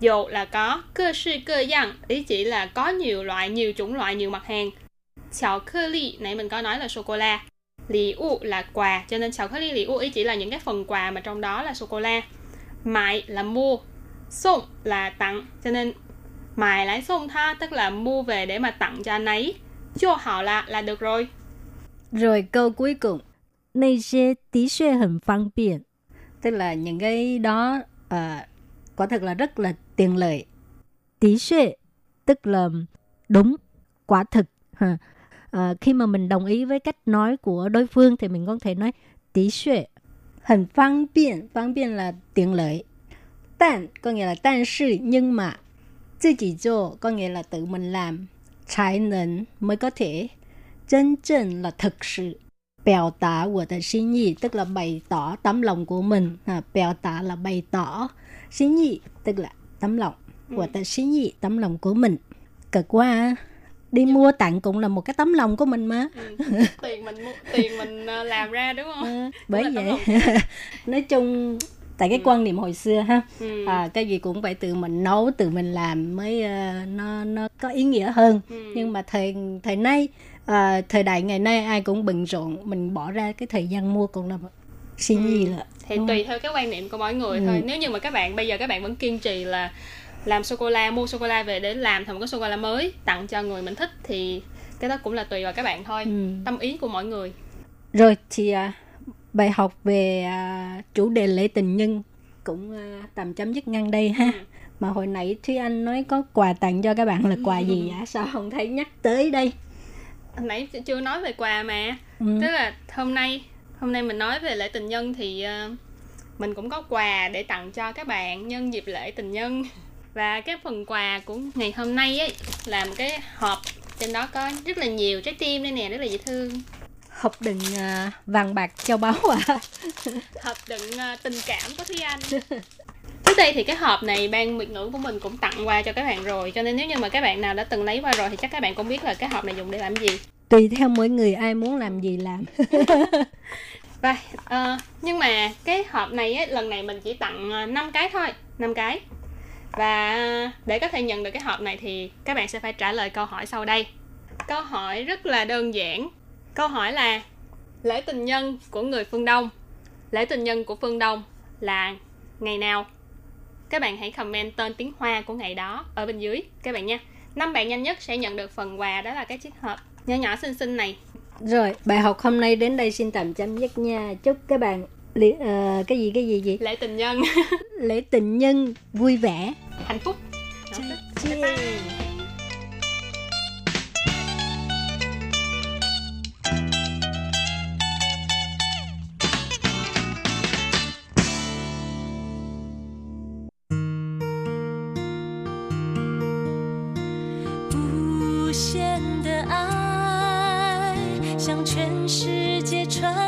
Dù là có, cơ sư cơ dạng ý chỉ là có nhiều loại, nhiều chủng loại, nhiều mặt hàng. Chào cơ ly, nãy mình có nói là sô cô la. Lì u là quà, cho nên chào cơ ly lì u ý chỉ là những cái phần quà mà trong đó là sô cô la. Mại là mua,送là tặng, cho nên mài lái送tha tức là mua về để mà tặng cho anh ấy. Cho họ là là được rồi. rồi câu cuối cùng 那些的确很方便 tức là những cái đó ờ, quả thực là rất là tiện lợi 的确 tức là đúng quả thực ha. Ờ, khi mà mình đồng ý với cách nói của đối phương thì mình có thể nói 的确很方便方便là tiện lợi 但 có nghĩa là 但是 nhưng mà 自己做 có nghĩa là tự mình làm 才能 mới có thể 真正 là thực sự biểu tả của the 心意 tức là bày tỏ tấm lòng của mình à, biểu tả là bày tỏ 心意 tức là tấm lòng của the 心意 tấm lòng của mình cực quá đi mua tặng cũng là một cái tấm lòng của mình mà Ừ. tiền mình mua, tiền mình ờ, làm ra đúng không? à, bởi vậy nói chung tại cái quan niệm hồi xưa ha Ừ. à, cái gì cũng phải tự mình nấu tự mình làm mới ờ, nó nó có ý nghĩa hơn Ừ. nhưng mà thời thời nay à, thời đại ngày nay ai cũng bận rộn mình bỏ ra cái thời gian mua cũng là xin gì là thì tùy theo cái quan niệm của mỗi người Ừ. thôi nếu như mà các bạn bây giờ các bạn vẫn kiên trì là làm sô cô la mua sô cô la về để làm thành một cái sô cô la mới tặng cho người mình thích thì cái đó cũng là tùy vào các bạn thôi Ừ. tâm ý của mỗi người rồi thì à, bài học về à, chủ đề lễ tình nhân cũng à, tạm chấm dứt ngang đây ha Ừ. mà hồi nãy Thúy Anh nói có quà tặng cho các bạn là quà gì ạ sao không thấy nhắc tới đây Hồi nãy chưa nói về quà mà ừ. tức là hôm nay hôm nay mình nói về lễ tình nhân thì ờ, mình cũng có quà để tặng cho các bạn nhân dịp lễ tình nhân và cái phần quà của ngày hôm nay ấy là một cái hộp. Trên đó có rất là nhiều trái tim đây nè rất là dễ thương. Hộp đựng à, vàng bạc châu báu à? Hộp đựng ờ, tình cảm của Thúy Anh. Trước đây thì cái hộp này ban Việt ngữ của mình cũng tặng qua cho các bạn rồi Cho nên nếu như mà các bạn nào đã từng lấy qua rồi thì chắc các bạn cũng biết là cái hộp này dùng để làm gì. Tùy theo mỗi người ai muốn làm gì làm. Và ờ, nhưng mà cái hộp này ấy, lần này mình chỉ tặng 5 cái thôi 5 cái và ờ, để có thể nhận được cái hộp này thì các bạn sẽ phải trả lời câu hỏi sau đây Câu hỏi rất là đơn giản Câu hỏi là, Lễ tình nhân của người phương Đông, Lễ tình nhân của phương Đông là ngày nào? Các bạn hãy comment tên tiếng Hoa của ngày đó ở bên dưới, các bạn nha. Năm bạn nhanh nhất sẽ nhận được phần quà đó là cái chiếc hộp nhỏ nhỏ xinh xinh này. rồi, bài học hôm nay đến đây xin tạm chấm dứt nha chúc các bạn li, ờ, cái gì cái gì gì Lễ tình nhân lễ tình nhân vui vẻ hạnh phúc. Cheers.永恒的关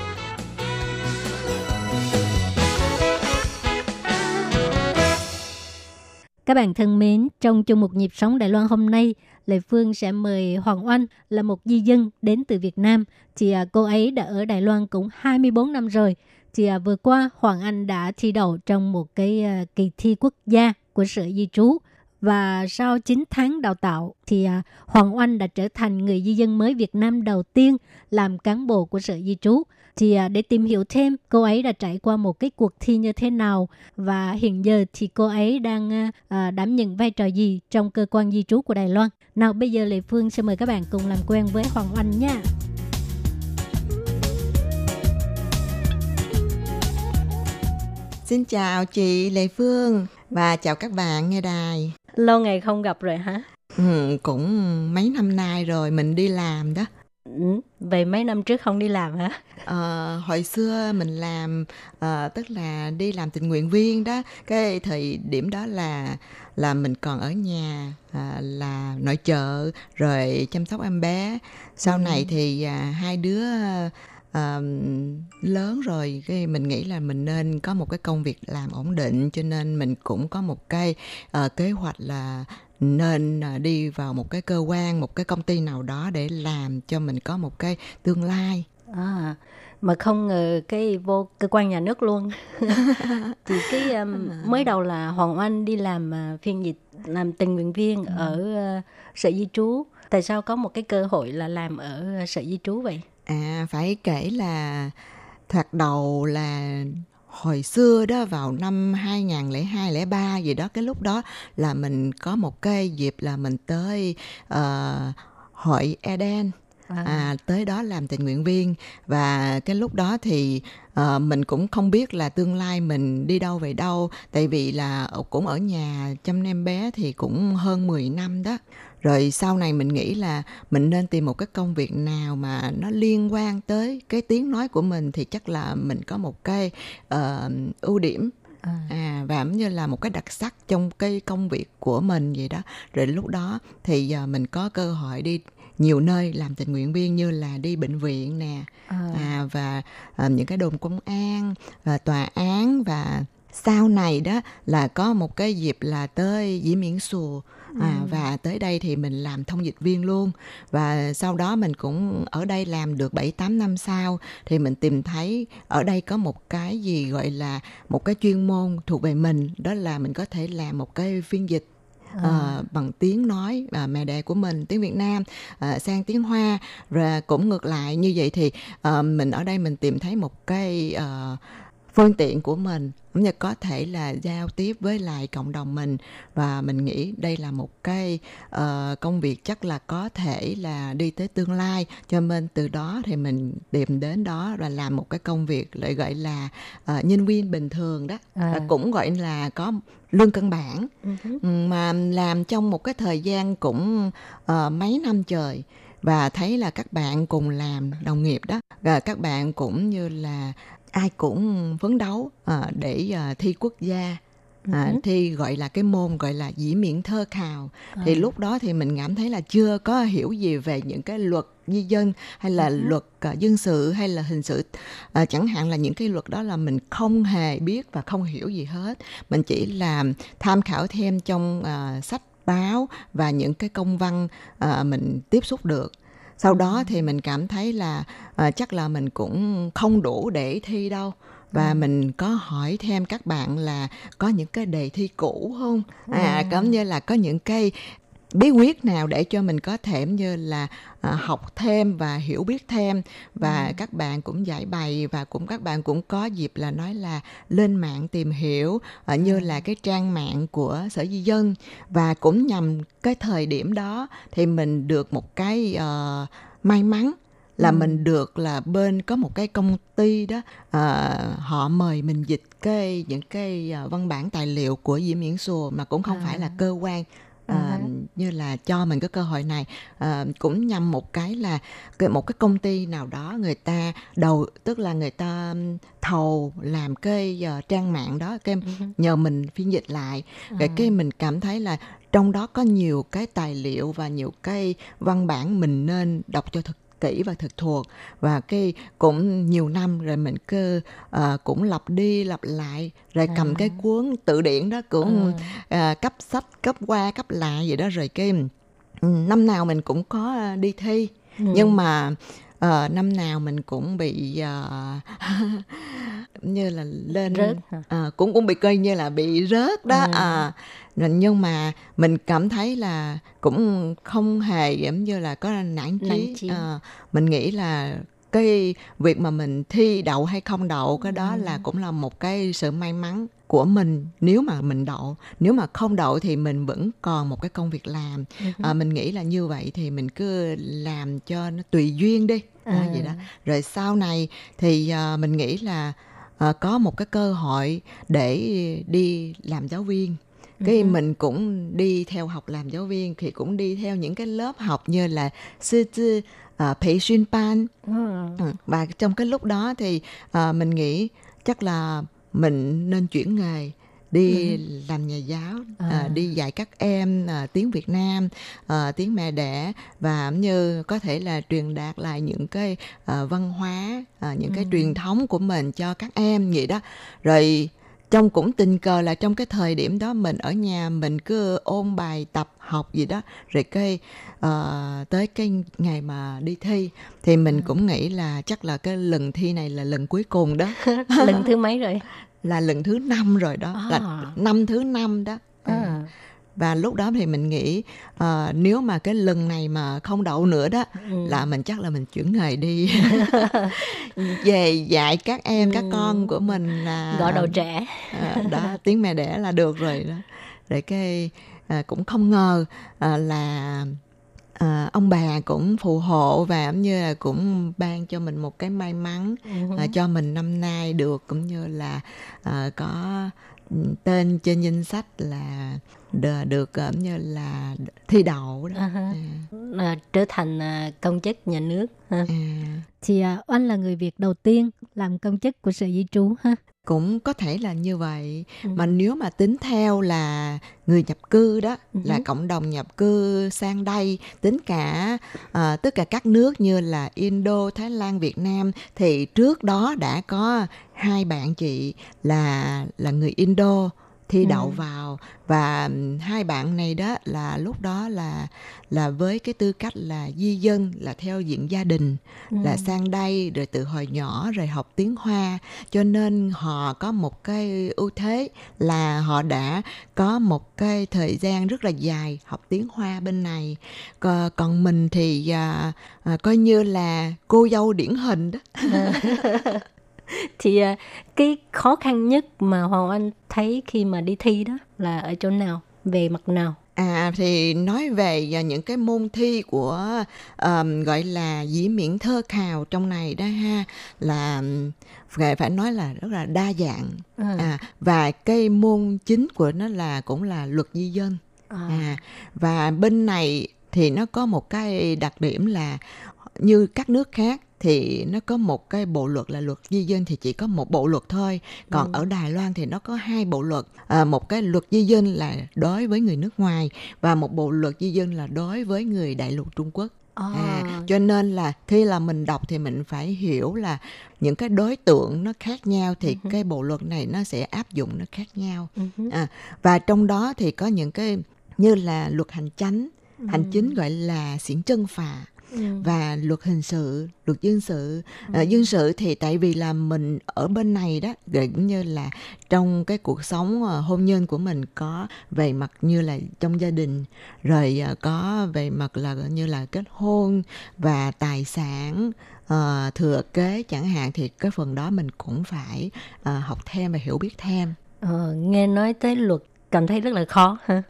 Các bạn thân mến, trong chung một nhịp sống Đài Loan hôm nay, Lê Phương sẽ mời Hoàng Oanh là một di dân đến từ Việt Nam. chị à, cô ấy đã ở Đài Loan cũng 24 năm rồi. Thì à, vừa qua Hoàng Anh đã thi đậu trong một cái à, kỳ thi quốc gia của Sở Di trú và sau 9 tháng đào tạo thì à, Hoàng Oanh đã trở thành người di dân mới Việt Nam đầu tiên làm cán bộ của Sở Di trú. Thì à, để tìm hiểu thêm cô ấy đã trải qua một cái cuộc thi như thế nào và hiện giờ thì cô ấy đang à, à, đảm nhận vai trò gì trong cơ quan di trú của Đài Loan. Nào bây giờ Lê Phương sẽ mời các bạn cùng làm quen với Hoàng Oanh nha. Xin chào chị Lê Phương và chào các bạn nghe đài. Lâu ngày không gặp rồi hả? Ừ, cũng mấy năm nay rồi mình đi làm đó. Ừ, vậy mấy năm trước không đi làm hả? Ờ, hồi xưa mình làm ờ, tức là đi làm tình nguyện viên đó. Cái thời điểm đó là là mình còn ở nhà à, là nội trợ rồi chăm sóc em bé. Sau này thì à, hai đứa à, lớn rồi cái mình nghĩ là mình nên có một cái công việc làm ổn định cho nên mình cũng có một cái à, kế hoạch là nên à, đi vào một cái cơ quan một cái công ty nào đó để làm cho mình có một cái tương lai À, mà không ngờ cái vô cơ quan nhà nước luôn. thì cái um, mới đầu là Hoàng Oanh đi làm uh, phiên dịch làm tình nguyện viên ở uh, sở di trú. Tại sao có một cái cơ hội là làm ở sở di trú vậy? À phải kể là thoạt đầu là hồi xưa đó vào năm 2002 03 gì đó cái lúc đó là mình có một cái dịp là mình tới uh, hội Eden à, tới đó làm tình nguyện viên. Và cái lúc đó thì uh, mình cũng không biết là tương lai mình đi đâu về đâu. Tại vì là cũng ở nhà chăm em bé thì cũng hơn 10 năm đó. Rồi sau này mình nghĩ là mình nên tìm một cái công việc nào mà nó liên quan tới cái tiếng nói của mình thì chắc là mình có một cái uh, ưu điểm. À và giống như là một cái đặc sắc trong cái công việc của mình vậy đó. Rồi lúc đó thì giờ mình có cơ hội đi nhiều nơi làm tình nguyện viên như là đi bệnh viện nè À. à, và à, những cái đồn công an và tòa án và sau này đó là có một cái dịp là tới dĩ miễn xù à, Ừ. và tới đây thì mình làm thông dịch viên luôn và sau đó mình cũng ở đây làm được 7 8 năm sau thì mình tìm thấy ở đây có một cái gì gọi là một cái chuyên môn thuộc về mình đó là mình có thể làm một cái phiên dịch ờ, bằng tiếng nói uh, mẹ đẻ của mình tiếng Việt Nam ờ, sang tiếng Hoa. Rồi cũng ngược lại như vậy thì ờ, mình ở đây mình tìm thấy một cái ờ, phương tiện của mình cũng như có thể là giao tiếp với lại cộng đồng mình. Và mình nghĩ đây là một cái ờ, công việc chắc là có thể là đi tới tương lai. Cho nên từ đó thì mình tìm đến đó và làm một cái công việc lại gọi là ờ, nhân viên bình thường đó. À. Và cũng gọi là có lương căn bản. Ừ, mà làm trong một cái thời gian cũng ờ, mấy năm trời. Và thấy là các bạn cùng làm đồng nghiệp đó. Và các bạn cũng như là ai cũng phấn đấu ờ, để ờ, thi quốc gia à, thi gọi là cái môn gọi là dĩ miễn thơ khào. Thì lúc đó thì mình cảm thấy là chưa có hiểu gì về những cái luật di dân hay là luật ờ, dân sự hay là hình sự. Ờ, chẳng hạn là những cái luật đó là mình không hề biết và không hiểu gì hết. Mình chỉ là tham khảo thêm trong ờ, sách báo và những cái công văn ờ, mình tiếp xúc được sau đó thì mình cảm thấy là ờ, chắc là mình cũng không đủ để thi đâu. Và mình có hỏi thêm các bạn là có những cái đề thi cũ không? À giống như là có những cái bí quyết nào để cho mình có thể như là à, học thêm và hiểu biết thêm và Ừ. các bạn cũng giải bày và cũng các bạn cũng có dịp là nói là lên mạng tìm hiểu à, như là cái trang mạng của sở di dân và cũng nhằm cái thời điểm đó thì mình được một cái ờ, may mắn là Ừ. mình được là bên có một cái công ty đó à, họ mời mình dịch cái những cái à, văn bản tài liệu của Diễm Miễn Sùa mà cũng không À. phải là cơ quan À ha. như là cho mình cái cơ hội này à, cũng nhằm một cái là một cái công ty nào đó người ta đầu tức là người ta thầu làm cái ờ, trang mạng đó cái nhờ mình phiên dịch lại rồi À. cái mình cảm thấy là trong đó có nhiều cái tài liệu và nhiều cái văn bản mình nên đọc cho thật kỹ và thật thuộc và cái cũng nhiều năm rồi mình cứ ờ, cũng lặp đi lặp lại rồi cầm À. cái cuốn tự điển đó cũng À. à, cấp sách cấp qua cấp lại vậy đó rồi cái ừ, năm nào mình cũng có à, đi thi Ừ. nhưng mà ờ, năm nào mình cũng bị ờ, như là lên Rớt hả? à, cũng cũng bị coi như là bị rớt đó Ừ. à nên- nhưng mà mình cảm thấy là cũng không hề giống như là có nản chí, chí. À, mình nghĩ là cái việc mà mình thi đậu hay không đậu cái đó là cũng là một cái sự may mắn của mình nếu mà mình đậu nếu mà không đậu thì mình vẫn còn một cái công việc làm à, mình nghĩ là như vậy thì mình cứ làm cho nó tùy duyên đi à, À. vậy đó rồi sau này thì à, mình nghĩ là à, có một cái cơ hội để đi làm giáo viên. Cái uh-huh. mình cũng đi theo học làm giáo viên thì cũng đi theo những cái lớp học như là sư tư ờ, thị xuyên pan. Ờ. Ừ, và trong cái lúc đó thì à, mình nghĩ chắc là mình nên chuyển nghề đi làm nhà giáo à, À. đi dạy các em à, tiếng Việt Nam à, tiếng mẹ đẻ và cũng như có thể là truyền đạt lại những cái à, văn hóa à, những cái truyền thống của mình cho các em vậy đó. Rồi trong cũng tình cờ là trong cái thời điểm đó mình ở nhà mình cứ ôn bài tập học gì đó. Rồi cái ờ, tới cái ngày mà đi thi thì mình cũng nghĩ là chắc là cái lần thi này là lần cuối cùng đó. Lần thứ mấy rồi là lần thứ năm rồi đó À. là năm thứ năm đó Ừ. à. và lúc đó thì mình nghĩ ờ, nếu mà cái lần này mà không đậu nữa đó Ừ. là mình chắc là mình chuyển nghề đi về dạy các em các con của mình là gõ đầu trẻ à, đó tiếng mẹ đẻ là được rồi đó rồi cái à, cũng không ngờ à, là à, ông bà cũng phù hộ và cũng như là cũng ban cho mình một cái may mắn à, cho mình năm nay được cũng như là à, có ừ, tên trên danh sách là được cũng như là thi đậu đó. À ha. à, trở thành công chức nhà nước ha. à, thì à, oanh là người Việt đầu tiên làm công chức của sở di trú ha cũng có thể là như vậy Ừ. mà nếu mà tính theo là người nhập cư đó Ừ. là cộng đồng nhập cư sang đây tính cả à, tất cả các nước như là Indo, Thái Lan, Việt Nam thì trước đó đã có hai bạn chị là là người Indo thi đậu Ừ. vào. Và hai bạn này đó là lúc đó là là với cái tư cách là di dân là theo diện gia đình là sang đây rồi từ hồi nhỏ rồi học tiếng Hoa. Cho nên họ có một cái ưu thế là họ đã có một cái thời gian rất là dài học tiếng Hoa bên này. Còn, còn mình thì à, à, coi như là cô dâu điển hình đó thì à, cái khó khăn nhất mà Hoàng Anh thấy khi mà đi thi đó là ở chỗ nào? Về mặt nào? À thì nói về à, những cái môn thi của ờm, gọi là dĩ miễn thơ khào trong này đó ha là phải phải nói là rất là đa dạng. Ừ. à và cái môn chính của nó là cũng là luật di dân. À, à và bên này thì nó có một cái đặc điểm là như các nước khác thì nó có một cái bộ luật là luật di dân thì chỉ có một bộ luật thôi. Còn ở Đài Loan thì nó có hai bộ luật. À, một cái luật di dân là đối với người nước ngoài và một bộ luật di dân là đối với người đại lục Trung Quốc. À, À, cho nên là khi là mình đọc thì mình phải hiểu là những cái đối tượng nó khác nhau thì cái bộ luật này nó sẽ áp dụng nó khác nhau. À, và trong đó thì có những cái như là luật hành chánh, hành chính gọi là xiển chân phà. Ừ. và luật hình sự luật dân sự à, dân sự thì tại vì là mình ở bên này đó cũng như là trong cái cuộc sống ờ, hôn nhân của mình có về mặt như là trong gia đình rồi ờ, có về mặt là như là kết hôn và tài sản ờ, thừa kế chẳng hạn thì cái phần đó mình cũng phải ờ, học thêm và hiểu biết thêm Ờ, nghe nói tới luật cảm thấy rất là khó ha.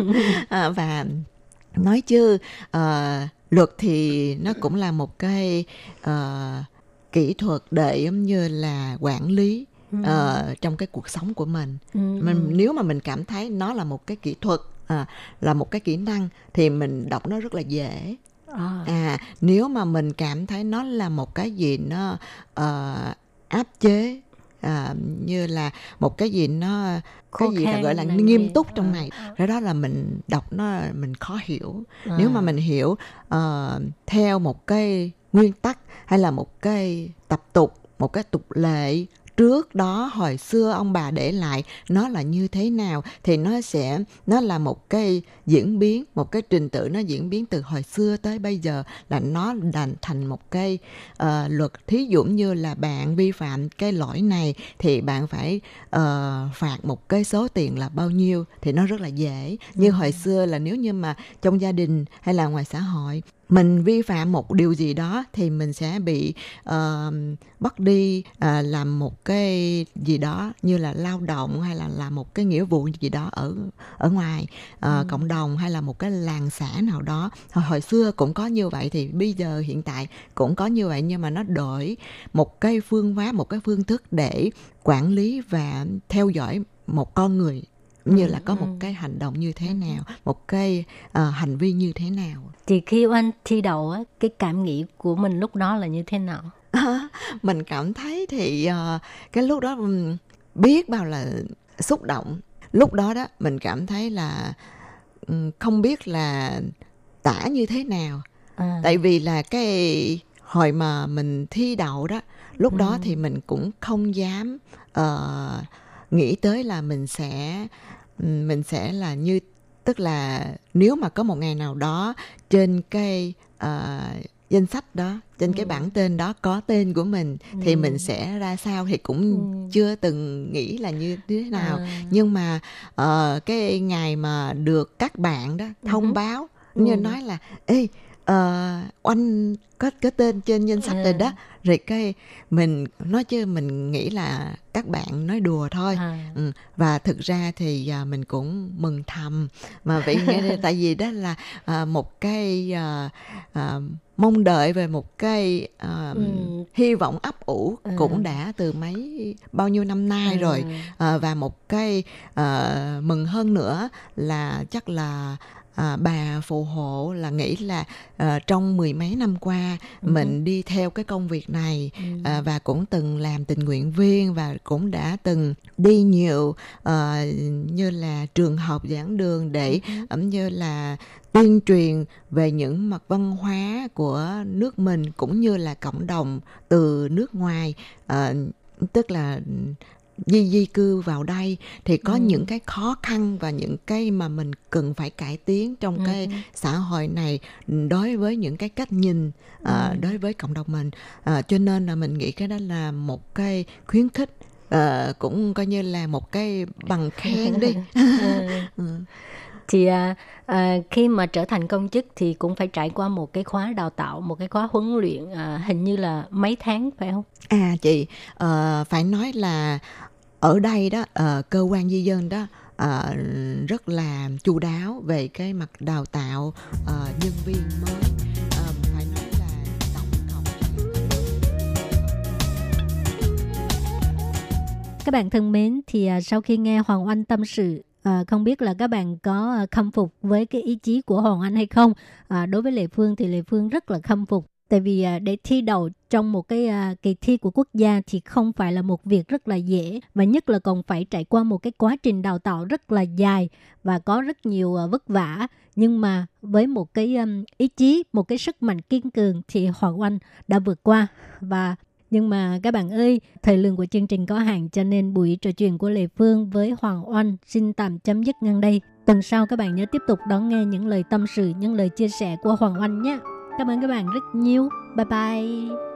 À, và nói chứ ờ, luật thì nó cũng là một cái ờ, kỹ thuật để giống như là quản lý ờ, trong cái cuộc sống của mình. Ừ, mình nếu mà mình cảm thấy nó là một cái kỹ thuật à, là một cái kỹ năng thì mình đọc nó rất là dễ. À, à nếu mà mình cảm thấy nó là một cái gì nó ờ, áp chế à, như là một cái gì nó cái Khô gì là gọi là nghiêm nè. túc trong À, này cái đó là mình đọc nó mình khó hiểu à. nếu mà mình hiểu ờ, theo một cái nguyên tắc hay là một cái tập tục một cái tục lệ trước đó hồi xưa ông bà để lại nó là như thế nào thì nó sẽ nó là một cái diễn biến một cái trình tự nó diễn biến từ hồi xưa tới bây giờ là nó đành thành một cái ờ, luật. Thí dụ như là bạn vi phạm cái lỗi này thì bạn phải ờ, phạt một cái số tiền là bao nhiêu thì nó rất là dễ. Như hồi xưa là nếu như mà trong gia đình hay là ngoài xã hội mình vi phạm một điều gì đó thì mình sẽ bị ờ, bắt đi ờ, làm một cái gì đó như là lao động hay là làm một cái nghĩa vụ gì đó ở ở ngoài ờ, cộng đồng hay là một cái làng xã nào đó. Hồi, hồi xưa cũng có như vậy thì bây giờ hiện tại cũng có như vậy nhưng mà nó đổi một cái phương pháp một cái phương thức để quản lý và theo dõi một con người như là có một cái hành động như thế nào một cái ờ, hành vi như thế nào. Thì khi Oanh thi đậu á, cái cảm nghĩ của mình lúc đó là như thế nào? mình cảm thấy thì ờ, cái lúc đó biết bao là xúc động. Lúc đó đó mình cảm thấy là không biết là tả như thế nào. À, tại vì là cái hồi mà mình thi đậu đó lúc đó thì mình cũng không dám ờ, nghĩ tới là mình sẽ ừm, mình sẽ là như tức là nếu mà có một ngày nào đó trên cái ờ, danh sách đó trên cái bảng tên đó có tên của mình thì mình sẽ ra sao thì cũng chưa từng nghĩ là như thế nào. À. nhưng mà ờ, cái ngày mà được các bạn đó thông báo như nói là ê ờ, oanh có cái tên trên danh sách rồi đó. Rồi cái mình nói chứ mình nghĩ là các bạn nói đùa thôi. À. ừ. và thực ra thì à, mình cũng mừng thầm. Mà vậy nghe tại vì đó là à, một cái à, à, mong đợi về một cái à, Ừ. hy vọng ấp ủ À. cũng đã từ mấy bao nhiêu năm nay rồi. À, và một cái à, mừng hơn nữa là chắc là à, bà phù hộ là nghĩ là à, trong mười mấy năm qua mình đi theo cái công việc này à, và cũng từng làm tình nguyện viên và cũng đã từng đi nhiều à, như là trường học giảng đường để ẩm như là tuyên truyền về những mặt văn hóa của nước mình cũng như là cộng đồng từ nước ngoài à, tức là di di cư vào đây thì có những cái khó khăn và những cái mà mình cần phải cải tiến trong cái xã hội này đối với những cái cách nhìn à, đối với cộng đồng mình. À, cho nên là mình nghĩ cái đó là một cái khuyến khích à, cũng coi như là một cái bằng khen đi thì à, à, khi mà trở thành công chức thì cũng phải trải qua một cái khóa đào tạo một cái khóa huấn luyện à, hình như là mấy tháng phải không À chị, ờ, phải nói là ở đây đó, ờ, cơ quan di dân đó ờ, rất là chu đáo về cái mặt đào tạo ờ, nhân viên mới. Phải nói là tổng cộng Các bạn thân mến, thì à, sau khi nghe Hoàng Oanh tâm sự, à, không biết là các bạn có ờ, khâm phục với cái ý chí của Hoàng Anh hay không? À, đối với Lệ Phương thì Lệ Phương rất là khâm phục. Tại vì à, để thi đậu trong một cái à, kỳ thi của quốc gia thì không phải là một việc rất là dễ và nhất là còn phải trải qua một cái quá trình đào tạo rất là dài và có rất nhiều à, vất vả. Nhưng mà với một cái um, ý chí, một cái sức mạnh kiên cường thì Hoàng Oanh đã vượt qua và nhưng mà các bạn ơi, thời lượng của chương trình có hạn cho nên buổi trò chuyện của Lê Phương với Hoàng Oanh xin tạm chấm dứt ngang đây. Tuần sau các bạn nhớ tiếp tục đón nghe những lời tâm sự, những lời chia sẻ của Hoàng Oanh nhé. Cảm ơn các bạn rất nhiều. Bye bye.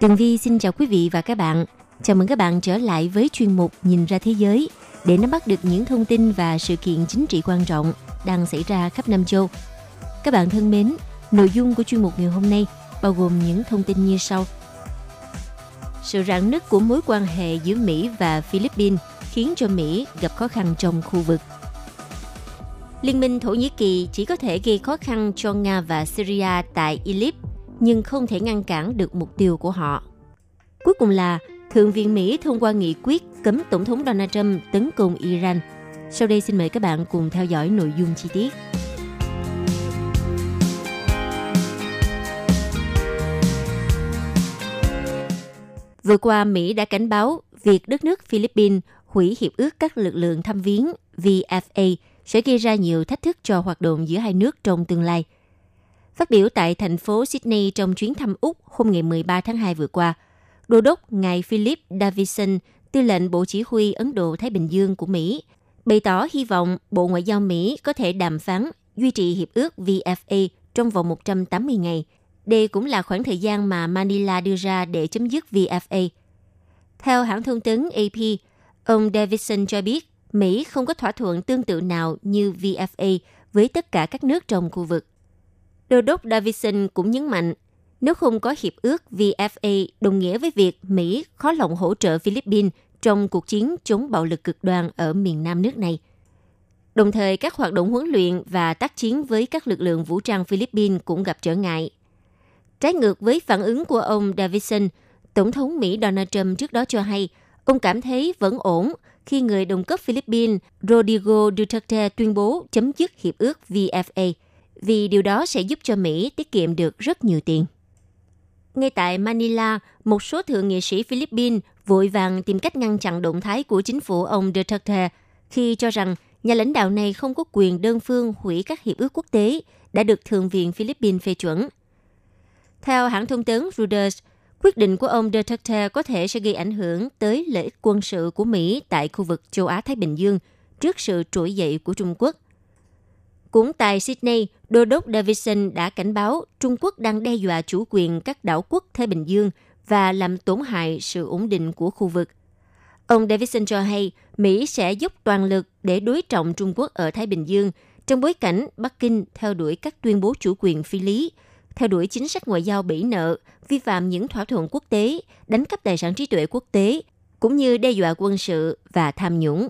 Tường Vi xin chào quý vị và các bạn. Chào mừng các bạn trở lại với chuyên mục Nhìn ra thế giới để nắm bắt được những thông tin và sự kiện chính trị quan trọng đang xảy ra khắp Nam Châu. Các bạn thân mến, nội dung của chuyên mục ngày hôm nay bao gồm những thông tin như sau. Sự rạn nứt của mối quan hệ giữa Mỹ và Philippines khiến cho Mỹ gặp khó khăn trong khu vực. Liên minh Thổ Nhĩ Kỳ chỉ có thể gây khó khăn cho Nga và Syria tại Idlib nhưng không thể ngăn cản được mục tiêu của họ. Cuối cùng là Thượng viện Mỹ thông qua nghị quyết cấm Tổng thống Donald Trump tấn công Iran. Sau đây xin mời các bạn cùng theo dõi nội dung chi tiết. Vừa qua, Mỹ đã cảnh báo việc đất nước Philippines hủy hiệp ước các lực lượng thăm viếng VFA sẽ gây ra nhiều thách thức cho hoạt động giữa hai nước trong tương lai – Phát biểu tại thành phố Sydney trong chuyến thăm Úc hôm ngày 13 tháng 2 vừa qua, Đô đốc ngài Philip Davidson, tư lệnh Bộ Chỉ huy Ấn Độ-Thái Bình Dương của Mỹ, bày tỏ hy vọng Bộ Ngoại giao Mỹ có thể đàm phán duy trì hiệp ước VFA trong vòng 180 ngày. Đây cũng là khoảng thời gian mà Manila đưa ra để chấm dứt VFA. Theo hãng thông tấn AP, ông Davidson cho biết Mỹ không có thỏa thuận tương tự nào như VFA với tất cả các nước trong khu vực. Đô đốc Davidson cũng nhấn mạnh, nếu không có hiệp ước VFA đồng nghĩa với việc Mỹ khó lòng hỗ trợ Philippines trong cuộc chiến chống bạo lực cực đoan ở miền nam nước này. Đồng thời, các hoạt động huấn luyện và tác chiến với các lực lượng vũ trang Philippines cũng gặp trở ngại. Trái ngược với phản ứng của ông Davidson, Tổng thống Mỹ Donald Trump trước đó cho hay ông cảm thấy vẫn ổn khi người đồng cấp Philippines Rodrigo Duterte tuyên bố chấm dứt hiệp ước VFA – vì điều đó sẽ giúp cho Mỹ tiết kiệm được rất nhiều tiền. Ngay tại Manila, một số thượng nghị sĩ Philippines vội vàng tìm cách ngăn chặn động thái của chính phủ ông Duterte khi cho rằng nhà lãnh đạo này không có quyền đơn phương hủy các hiệp ước quốc tế đã được Thượng viện Philippines phê chuẩn. Theo hãng thông tấn Reuters, quyết định của ông Duterte có thể sẽ gây ảnh hưởng tới lợi ích quân sự của Mỹ tại khu vực châu Á-Thái Bình Dương trước sự trỗi dậy của Trung Quốc – cũng tại Sydney, Đô đốc Davidson đã cảnh báo Trung Quốc đang đe dọa chủ quyền các đảo quốc Thái Bình Dương và làm tổn hại sự ổn định của khu vực. Ông Davidson cho hay Mỹ sẽ dốc toàn lực để đối trọng Trung Quốc ở Thái Bình Dương trong bối cảnh Bắc Kinh theo đuổi các tuyên bố chủ quyền phi lý, theo đuổi chính sách ngoại giao bỉ nợ, vi phạm những thỏa thuận quốc tế, đánh cắp tài sản trí tuệ quốc tế, cũng như đe dọa quân sự và tham nhũng.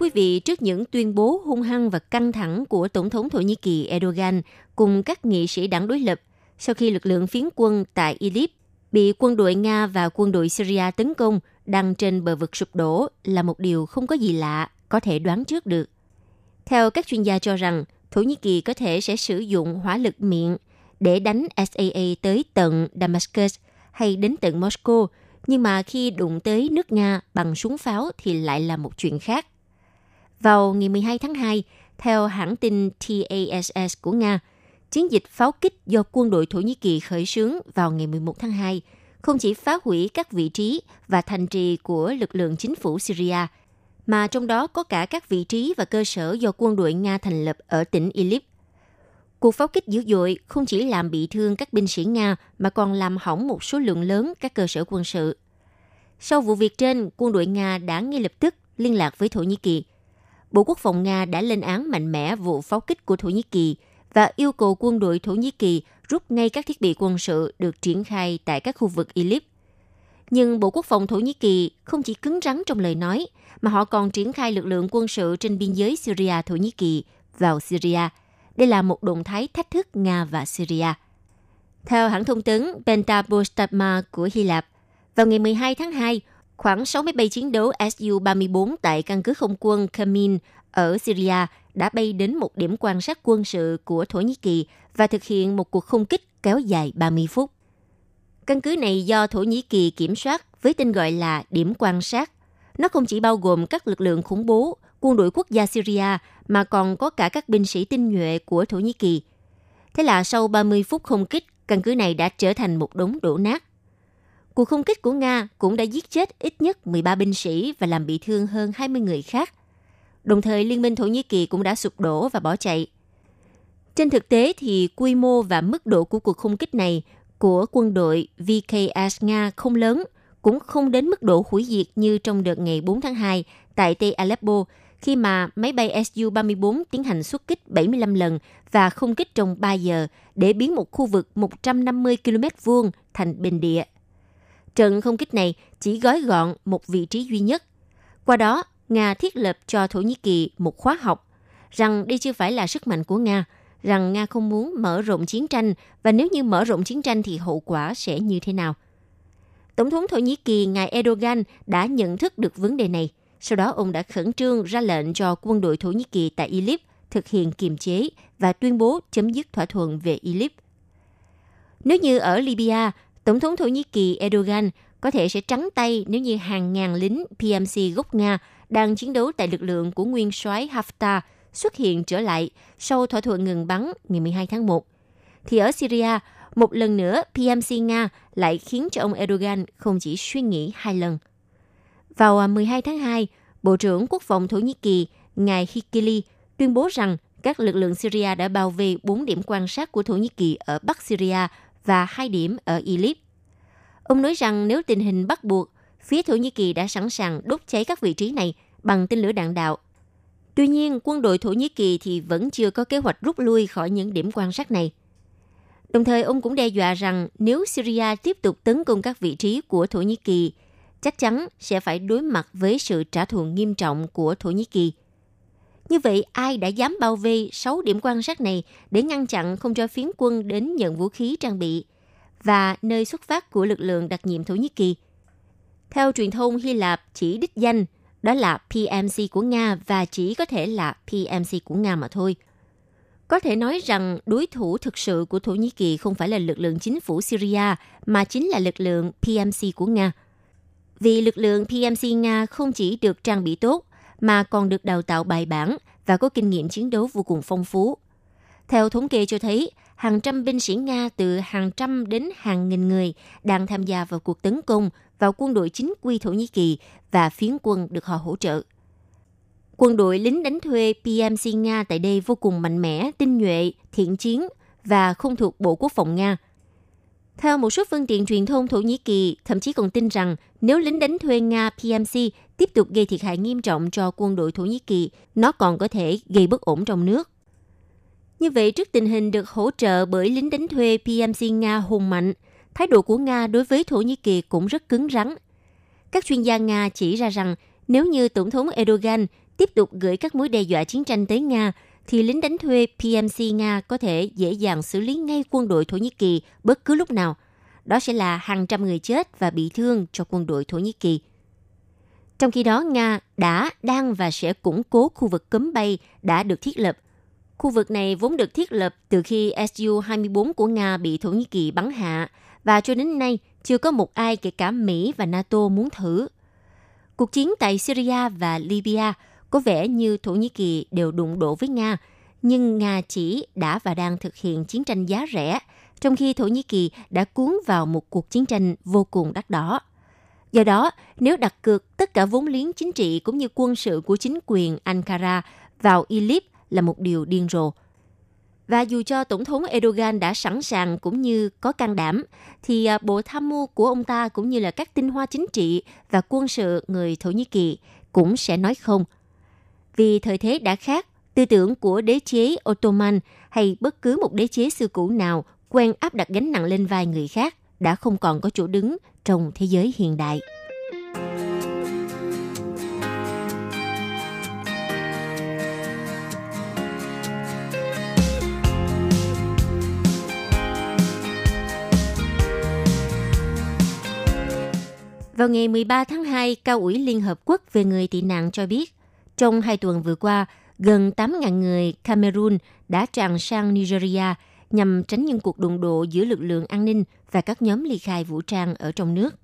Quý vị, trước những tuyên bố hung hăng và căng thẳng của Tổng thống Thổ Nhĩ Kỳ Erdogan cùng các nghị sĩ đảng đối lập sau khi lực lượng phiến quân tại Idlib bị quân đội Nga và quân đội Syria tấn công đang trên bờ vực sụp đổ là một điều không có gì lạ, có thể đoán trước được. Theo các chuyên gia cho rằng, Thổ Nhĩ Kỳ có thể sẽ sử dụng hỏa lực miệng để đánh SAA tới tận Damascus hay đến tận Moscow, nhưng mà khi đụng tới nước Nga bằng súng pháo thì lại là một chuyện khác. Vào ngày 12 tháng 2, theo hãng tin TASS của Nga, chiến dịch pháo kích do quân đội Thổ Nhĩ Kỳ khởi xướng vào ngày 11 tháng 2 không chỉ phá hủy các vị trí và thành trì của lực lượng chính phủ Syria, mà trong đó có cả các vị trí và cơ sở do quân đội Nga thành lập ở tỉnh Idlib. Cuộc pháo kích dữ dội không chỉ làm bị thương các binh sĩ Nga mà còn làm hỏng một số lượng lớn các cơ sở quân sự. Sau vụ việc trên, quân đội Nga đã ngay lập tức liên lạc với Thổ Nhĩ Kỳ. Bộ Quốc phòng Nga đã lên án mạnh mẽ vụ pháo kích của Thổ Nhĩ Kỳ và yêu cầu quân đội Thổ Nhĩ Kỳ rút ngay các thiết bị quân sự được triển khai tại các khu vực Idlib. Nhưng Bộ Quốc phòng Thổ Nhĩ Kỳ không chỉ cứng rắn trong lời nói, mà họ còn triển khai lực lượng quân sự trên biên giới Syria-Thổ Nhĩ Kỳ vào Syria. Đây là một động thái thách thức Nga và Syria. Theo hãng thông tấn Pentapostatma của Hy Lạp, vào ngày 12 tháng 2, khoảng 60 máy bay chiến đấu Su-34 tại căn cứ không quân Kamin ở Syria đã bay đến một điểm quan sát quân sự của Thổ Nhĩ Kỳ và thực hiện một cuộc không kích kéo dài 30 phút. Căn cứ này do Thổ Nhĩ Kỳ kiểm soát với tên gọi là điểm quan sát. Nó không chỉ bao gồm các lực lượng khủng bố, quân đội quốc gia Syria mà còn có cả các binh sĩ tinh nhuệ của Thổ Nhĩ Kỳ. Thế là sau 30 phút không kích, căn cứ này đã trở thành một đống đổ nát. Cuộc không kích của Nga cũng đã giết chết ít nhất 13 binh sĩ và làm bị thương hơn 20 người khác. Đồng thời, Liên minh Thổ Nhĩ Kỳ cũng đã sụp đổ và bỏ chạy. Trên thực tế thì quy mô và mức độ của cuộc không kích này của quân đội VKS Nga không lớn, cũng không đến mức độ hủy diệt như trong đợt ngày 4 tháng 2 tại Tây Aleppo, khi mà máy bay Su-34 tiến hành xuất kích 75 lần và không kích trong 3 giờ để biến một khu vực 150 km vuông thành bình địa. Trận không kích này chỉ gói gọn một vị trí duy nhất. Qua đó, Nga thiết lập cho Thổ Nhĩ Kỳ một khóa học rằng đây chưa phải là sức mạnh của Nga, rằng Nga không muốn mở rộng chiến tranh và nếu như mở rộng chiến tranh thì hậu quả sẽ như thế nào. Tổng thống Thổ Nhĩ Kỳ ngài Erdogan đã nhận thức được vấn đề này. Sau đó ông đã khẩn trương ra lệnh cho quân đội Thổ Nhĩ Kỳ tại Idlib thực hiện kiềm chế và tuyên bố chấm dứt thỏa thuận về Idlib. Nếu như ở Libya, Tổng thống Thổ Nhĩ Kỳ Erdogan có thể sẽ trắng tay nếu như hàng ngàn lính PMC gốc Nga đang chiến đấu tại lực lượng của nguyên soái Haftar xuất hiện trở lại sau thỏa thuận ngừng bắn ngày 12 tháng 1. Thì ở Syria, một lần nữa PMC Nga lại khiến cho ông Erdogan không chỉ suy nghĩ hai lần. Vào à, 12 tháng 2, Bộ trưởng Quốc phòng Thổ Nhĩ Kỳ ngài Hikili tuyên bố rằng các lực lượng Syria đã bao vây 4 điểm quan sát của Thổ Nhĩ Kỳ ở Bắc Syria và hai điểm ở Idlib. Ông nói rằng nếu tình hình bắt buộc, phía Thổ Nhĩ Kỳ đã sẵn sàng đốt cháy các vị trí này bằng tên lửa đạn đạo. Tuy nhiên, quân đội Thổ Nhĩ Kỳ thì vẫn chưa có kế hoạch rút lui khỏi những điểm quan sát này. Đồng thời, ông cũng đe dọa rằng nếu Syria tiếp tục tấn công các vị trí của Thổ Nhĩ Kỳ, chắc chắn sẽ phải đối mặt với sự trả thù nghiêm trọng của Thổ Nhĩ Kỳ. Như vậy, ai đã dám bao vây 6 điểm quan sát này để ngăn chặn không cho phiến quân đến nhận vũ khí trang bị và nơi xuất phát của lực lượng đặc nhiệm Thổ Nhĩ Kỳ? Theo truyền thông Hy Lạp chỉ đích danh đó là PMC của Nga và chỉ có thể là PMC của Nga mà thôi. Có thể nói rằng đối thủ thực sự của Thổ Nhĩ Kỳ không phải là lực lượng chính phủ Syria mà chính là lực lượng PMC của Nga. Vì lực lượng PMC Nga không chỉ được trang bị tốt mà còn được đào tạo bài bản và có kinh nghiệm chiến đấu vô cùng phong phú. Theo thống kê cho thấy, hàng trăm binh sĩ Nga từ hàng trăm đến hàng nghìn người đang tham gia vào cuộc tấn công vào quân đội chính quy Thổ Nhĩ Kỳ và phiến quân được họ hỗ trợ. Quân đội lính đánh thuê PMC Nga tại đây vô cùng mạnh mẽ, tinh nhuệ, thiện chiến và không thuộc Bộ Quốc phòng Nga. Theo một số phương tiện truyền thông Thổ Nhĩ Kỳ, thậm chí còn tin rằng nếu lính đánh thuê Nga PMC tiếp tục gây thiệt hại nghiêm trọng cho quân đội Thổ Nhĩ Kỳ, nó còn có thể gây bất ổn trong nước. Như vậy, trước tình hình được hỗ trợ bởi lính đánh thuê PMC Nga hùng mạnh, thái độ của Nga đối với Thổ Nhĩ Kỳ cũng rất cứng rắn. Các chuyên gia Nga chỉ ra rằng nếu như Tổng thống Erdogan tiếp tục gửi các mối đe dọa chiến tranh tới Nga, thì lính đánh thuê PMC Nga có thể dễ dàng xử lý ngay quân đội Thổ Nhĩ Kỳ bất cứ lúc nào. Đó sẽ là hàng trăm người chết và bị thương cho quân đội Thổ Nhĩ Kỳ. Trong khi đó, Nga đã, đang và sẽ củng cố khu vực cấm bay đã được thiết lập. Khu vực này vốn được thiết lập từ khi Su-24 của Nga bị Thổ Nhĩ Kỳ bắn hạ và cho đến nay chưa có một ai kể cả Mỹ và NATO muốn thử. Cuộc chiến tại Syria và Libya có vẻ như Thổ Nhĩ Kỳ đều đụng độ với Nga, nhưng Nga chỉ đã và đang thực hiện chiến tranh giá rẻ, trong khi Thổ Nhĩ Kỳ đã cuốn vào một cuộc chiến tranh vô cùng đắt đỏ. Do đó, nếu đặt cược tất cả vốn liếng chính trị cũng như quân sự của chính quyền Ankara vào Idlib là một điều điên rồ. Và dù cho Tổng thống Erdogan đã sẵn sàng cũng như có can đảm, thì à, bộ tham mưu của ông ta cũng như là các tinh hoa chính trị và quân sự người Thổ Nhĩ Kỳ cũng sẽ nói không. Vì thời thế đã khác, tư tưởng của đế chế Ottoman hay bất cứ một đế chế xưa cũ nào quen áp đặt gánh nặng lên vai người khác đã không còn có chỗ đứng trong thế giới hiện đại. Vào ngày 13 tháng 2, Cao ủy Liên Hợp Quốc về người tị nạn cho biết, trong hai tuần vừa qua, gần 8.000 người Cameroon đã tràn sang Nigeria nhằm tránh những cuộc đụng độ giữa lực lượng an ninh và các nhóm ly khai vũ trang ở trong nước.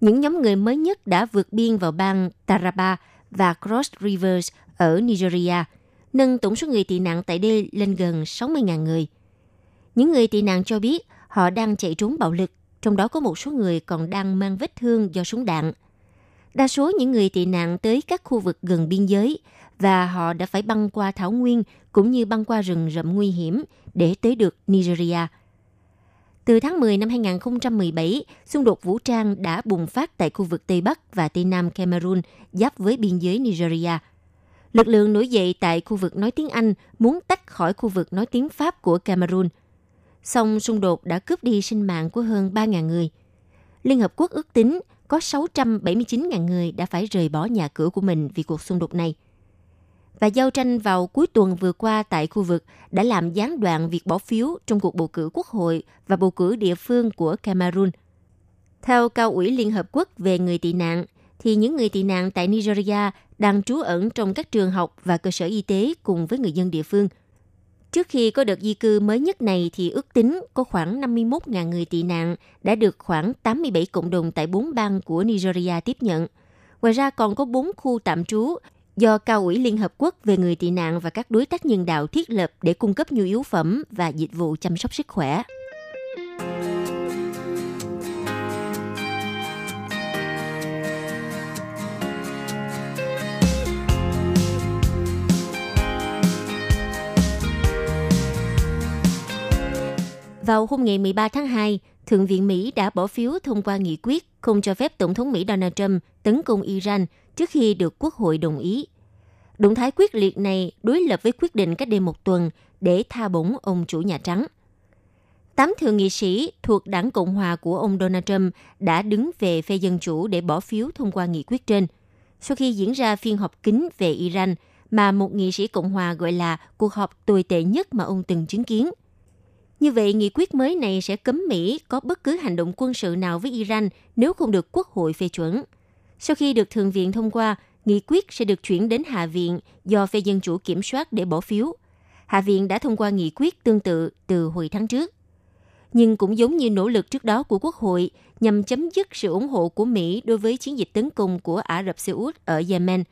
Những nhóm người mới nhất đã vượt biên vào bang Taraba và Cross Rivers ở Nigeria, nâng tổng số người tị nạn tại đây lên gần 60.000 người. Những người tị nạn cho biết họ đang chạy trốn bạo lực, trong đó có một số người còn đang mang vết thương do súng đạn. Đa số những người tị nạn tới các khu vực gần biên giới và họ đã phải băng qua thảo nguyên cũng như băng qua rừng rậm nguy hiểm để tới được Nigeria. Từ tháng 10 năm 2017, xung đột vũ trang đã bùng phát tại khu vực Tây Bắc và Tây Nam Cameroon giáp với biên giới Nigeria. Lực lượng nổi dậy tại khu vực nói tiếng Anh muốn tách khỏi khu vực nói tiếng Pháp của Cameroon. Song xung đột đã cướp đi sinh mạng của hơn 3.000 người. Liên Hợp Quốc ước tính có 679.000 người đã phải rời bỏ nhà cửa của mình vì cuộc xung đột này – và giao tranh vào cuối tuần vừa qua tại khu vực đã làm gián đoạn việc bỏ phiếu trong cuộc bầu cử quốc hội và bầu cử địa phương của Cameroon. Theo Cao ủy Liên Hợp Quốc về người tị nạn, thì những người tị nạn tại Nigeria đang trú ẩn trong các trường học và cơ sở y tế cùng với người dân địa phương. Trước khi có đợt di cư mới nhất này thì ước tính có khoảng 51.000 người tị nạn đã được khoảng 87 cộng đồng tại bốn bang của Nigeria tiếp nhận. Ngoài ra còn có 4 khu tạm trú do Cao ủy Liên Hợp Quốc về người tị nạn và các đối tác nhân đạo thiết lập để cung cấp nhu yếu phẩm và dịch vụ chăm sóc sức khỏe. Vào hôm ngày 13 tháng 2, Thượng viện Mỹ đã bỏ phiếu thông qua nghị quyết không cho phép Tổng thống Mỹ Donald Trump tấn công Iran trước khi được Quốc hội đồng ý. Động thái quyết liệt này đối lập với quyết định cách đây một tuần để tha bổng ông chủ Nhà Trắng. Tám thượng nghị sĩ thuộc đảng Cộng hòa của ông Donald Trump đã đứng về phe Dân Chủ để bỏ phiếu thông qua nghị quyết trên. Sau khi diễn ra phiên họp kín về Iran mà một nghị sĩ Cộng hòa gọi là cuộc họp tồi tệ nhất mà ông từng chứng kiến. Như vậy, nghị quyết mới này sẽ cấm Mỹ có bất cứ hành động quân sự nào với Iran nếu không được Quốc hội phê chuẩn. Sau khi được Thượng viện thông qua, nghị quyết sẽ được chuyển đến Hạ viện do phe Dân Chủ kiểm soát để bỏ phiếu. Hạ viện đã thông qua nghị quyết tương tự từ hồi tháng trước. Nhưng cũng giống như nỗ lực trước đó của Quốc hội nhằm chấm dứt sự ủng hộ của Mỹ đối với chiến dịch tấn công của Ả Rập Xê Út ở Yemen,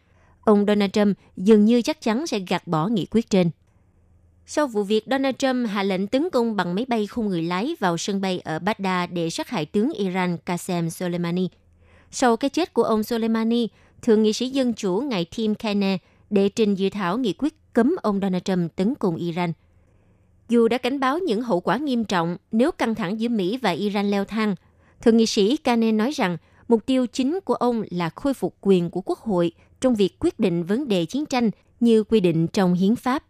ông Donald Trump dường như chắc chắn sẽ gạt bỏ nghị quyết trên. Sau vụ việc Donald Trump hạ lệnh tấn công bằng máy bay không người lái vào sân bay ở Baghdad để sát hại tướng Iran Qasem Soleimani. Sau cái chết của ông Soleimani, Thượng nghị sĩ Dân Chủ ngài Tim Kaine đệ trình dự thảo nghị quyết cấm ông Donald Trump tấn công Iran. Dù đã cảnh báo những hậu quả nghiêm trọng nếu căng thẳng giữa Mỹ và Iran leo thang, Thượng nghị sĩ Kaine nói rằng mục tiêu chính của ông là khôi phục quyền của Quốc hội trong việc quyết định vấn đề chiến tranh như quy định trong hiến pháp.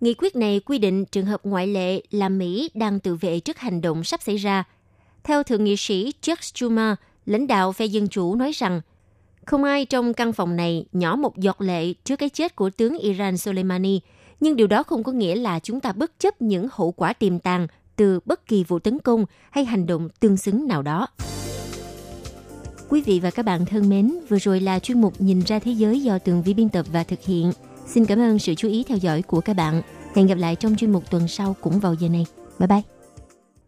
Nghị quyết này quy định trường hợp ngoại lệ là Mỹ đang tự vệ trước hành động sắp xảy ra. Theo Thượng nghị sĩ Chuck Schumer, lãnh đạo phe Dân Chủ nói rằng – không ai trong căn phòng này nhỏ một giọt lệ trước cái chết của tướng Iran Soleimani, nhưng điều đó không có nghĩa là chúng ta bất chấp những hậu quả tiềm tàng từ bất kỳ vụ tấn công hay hành động tương xứng nào đó. Quý vị và các bạn thân mến, vừa rồi là chuyên mục Nhìn ra thế giới do tường vi biên tập và thực hiện. Xin cảm ơn sự chú ý theo dõi của các bạn. Hẹn gặp lại trong chuyên mục tuần sau cũng vào giờ này. Bye bye!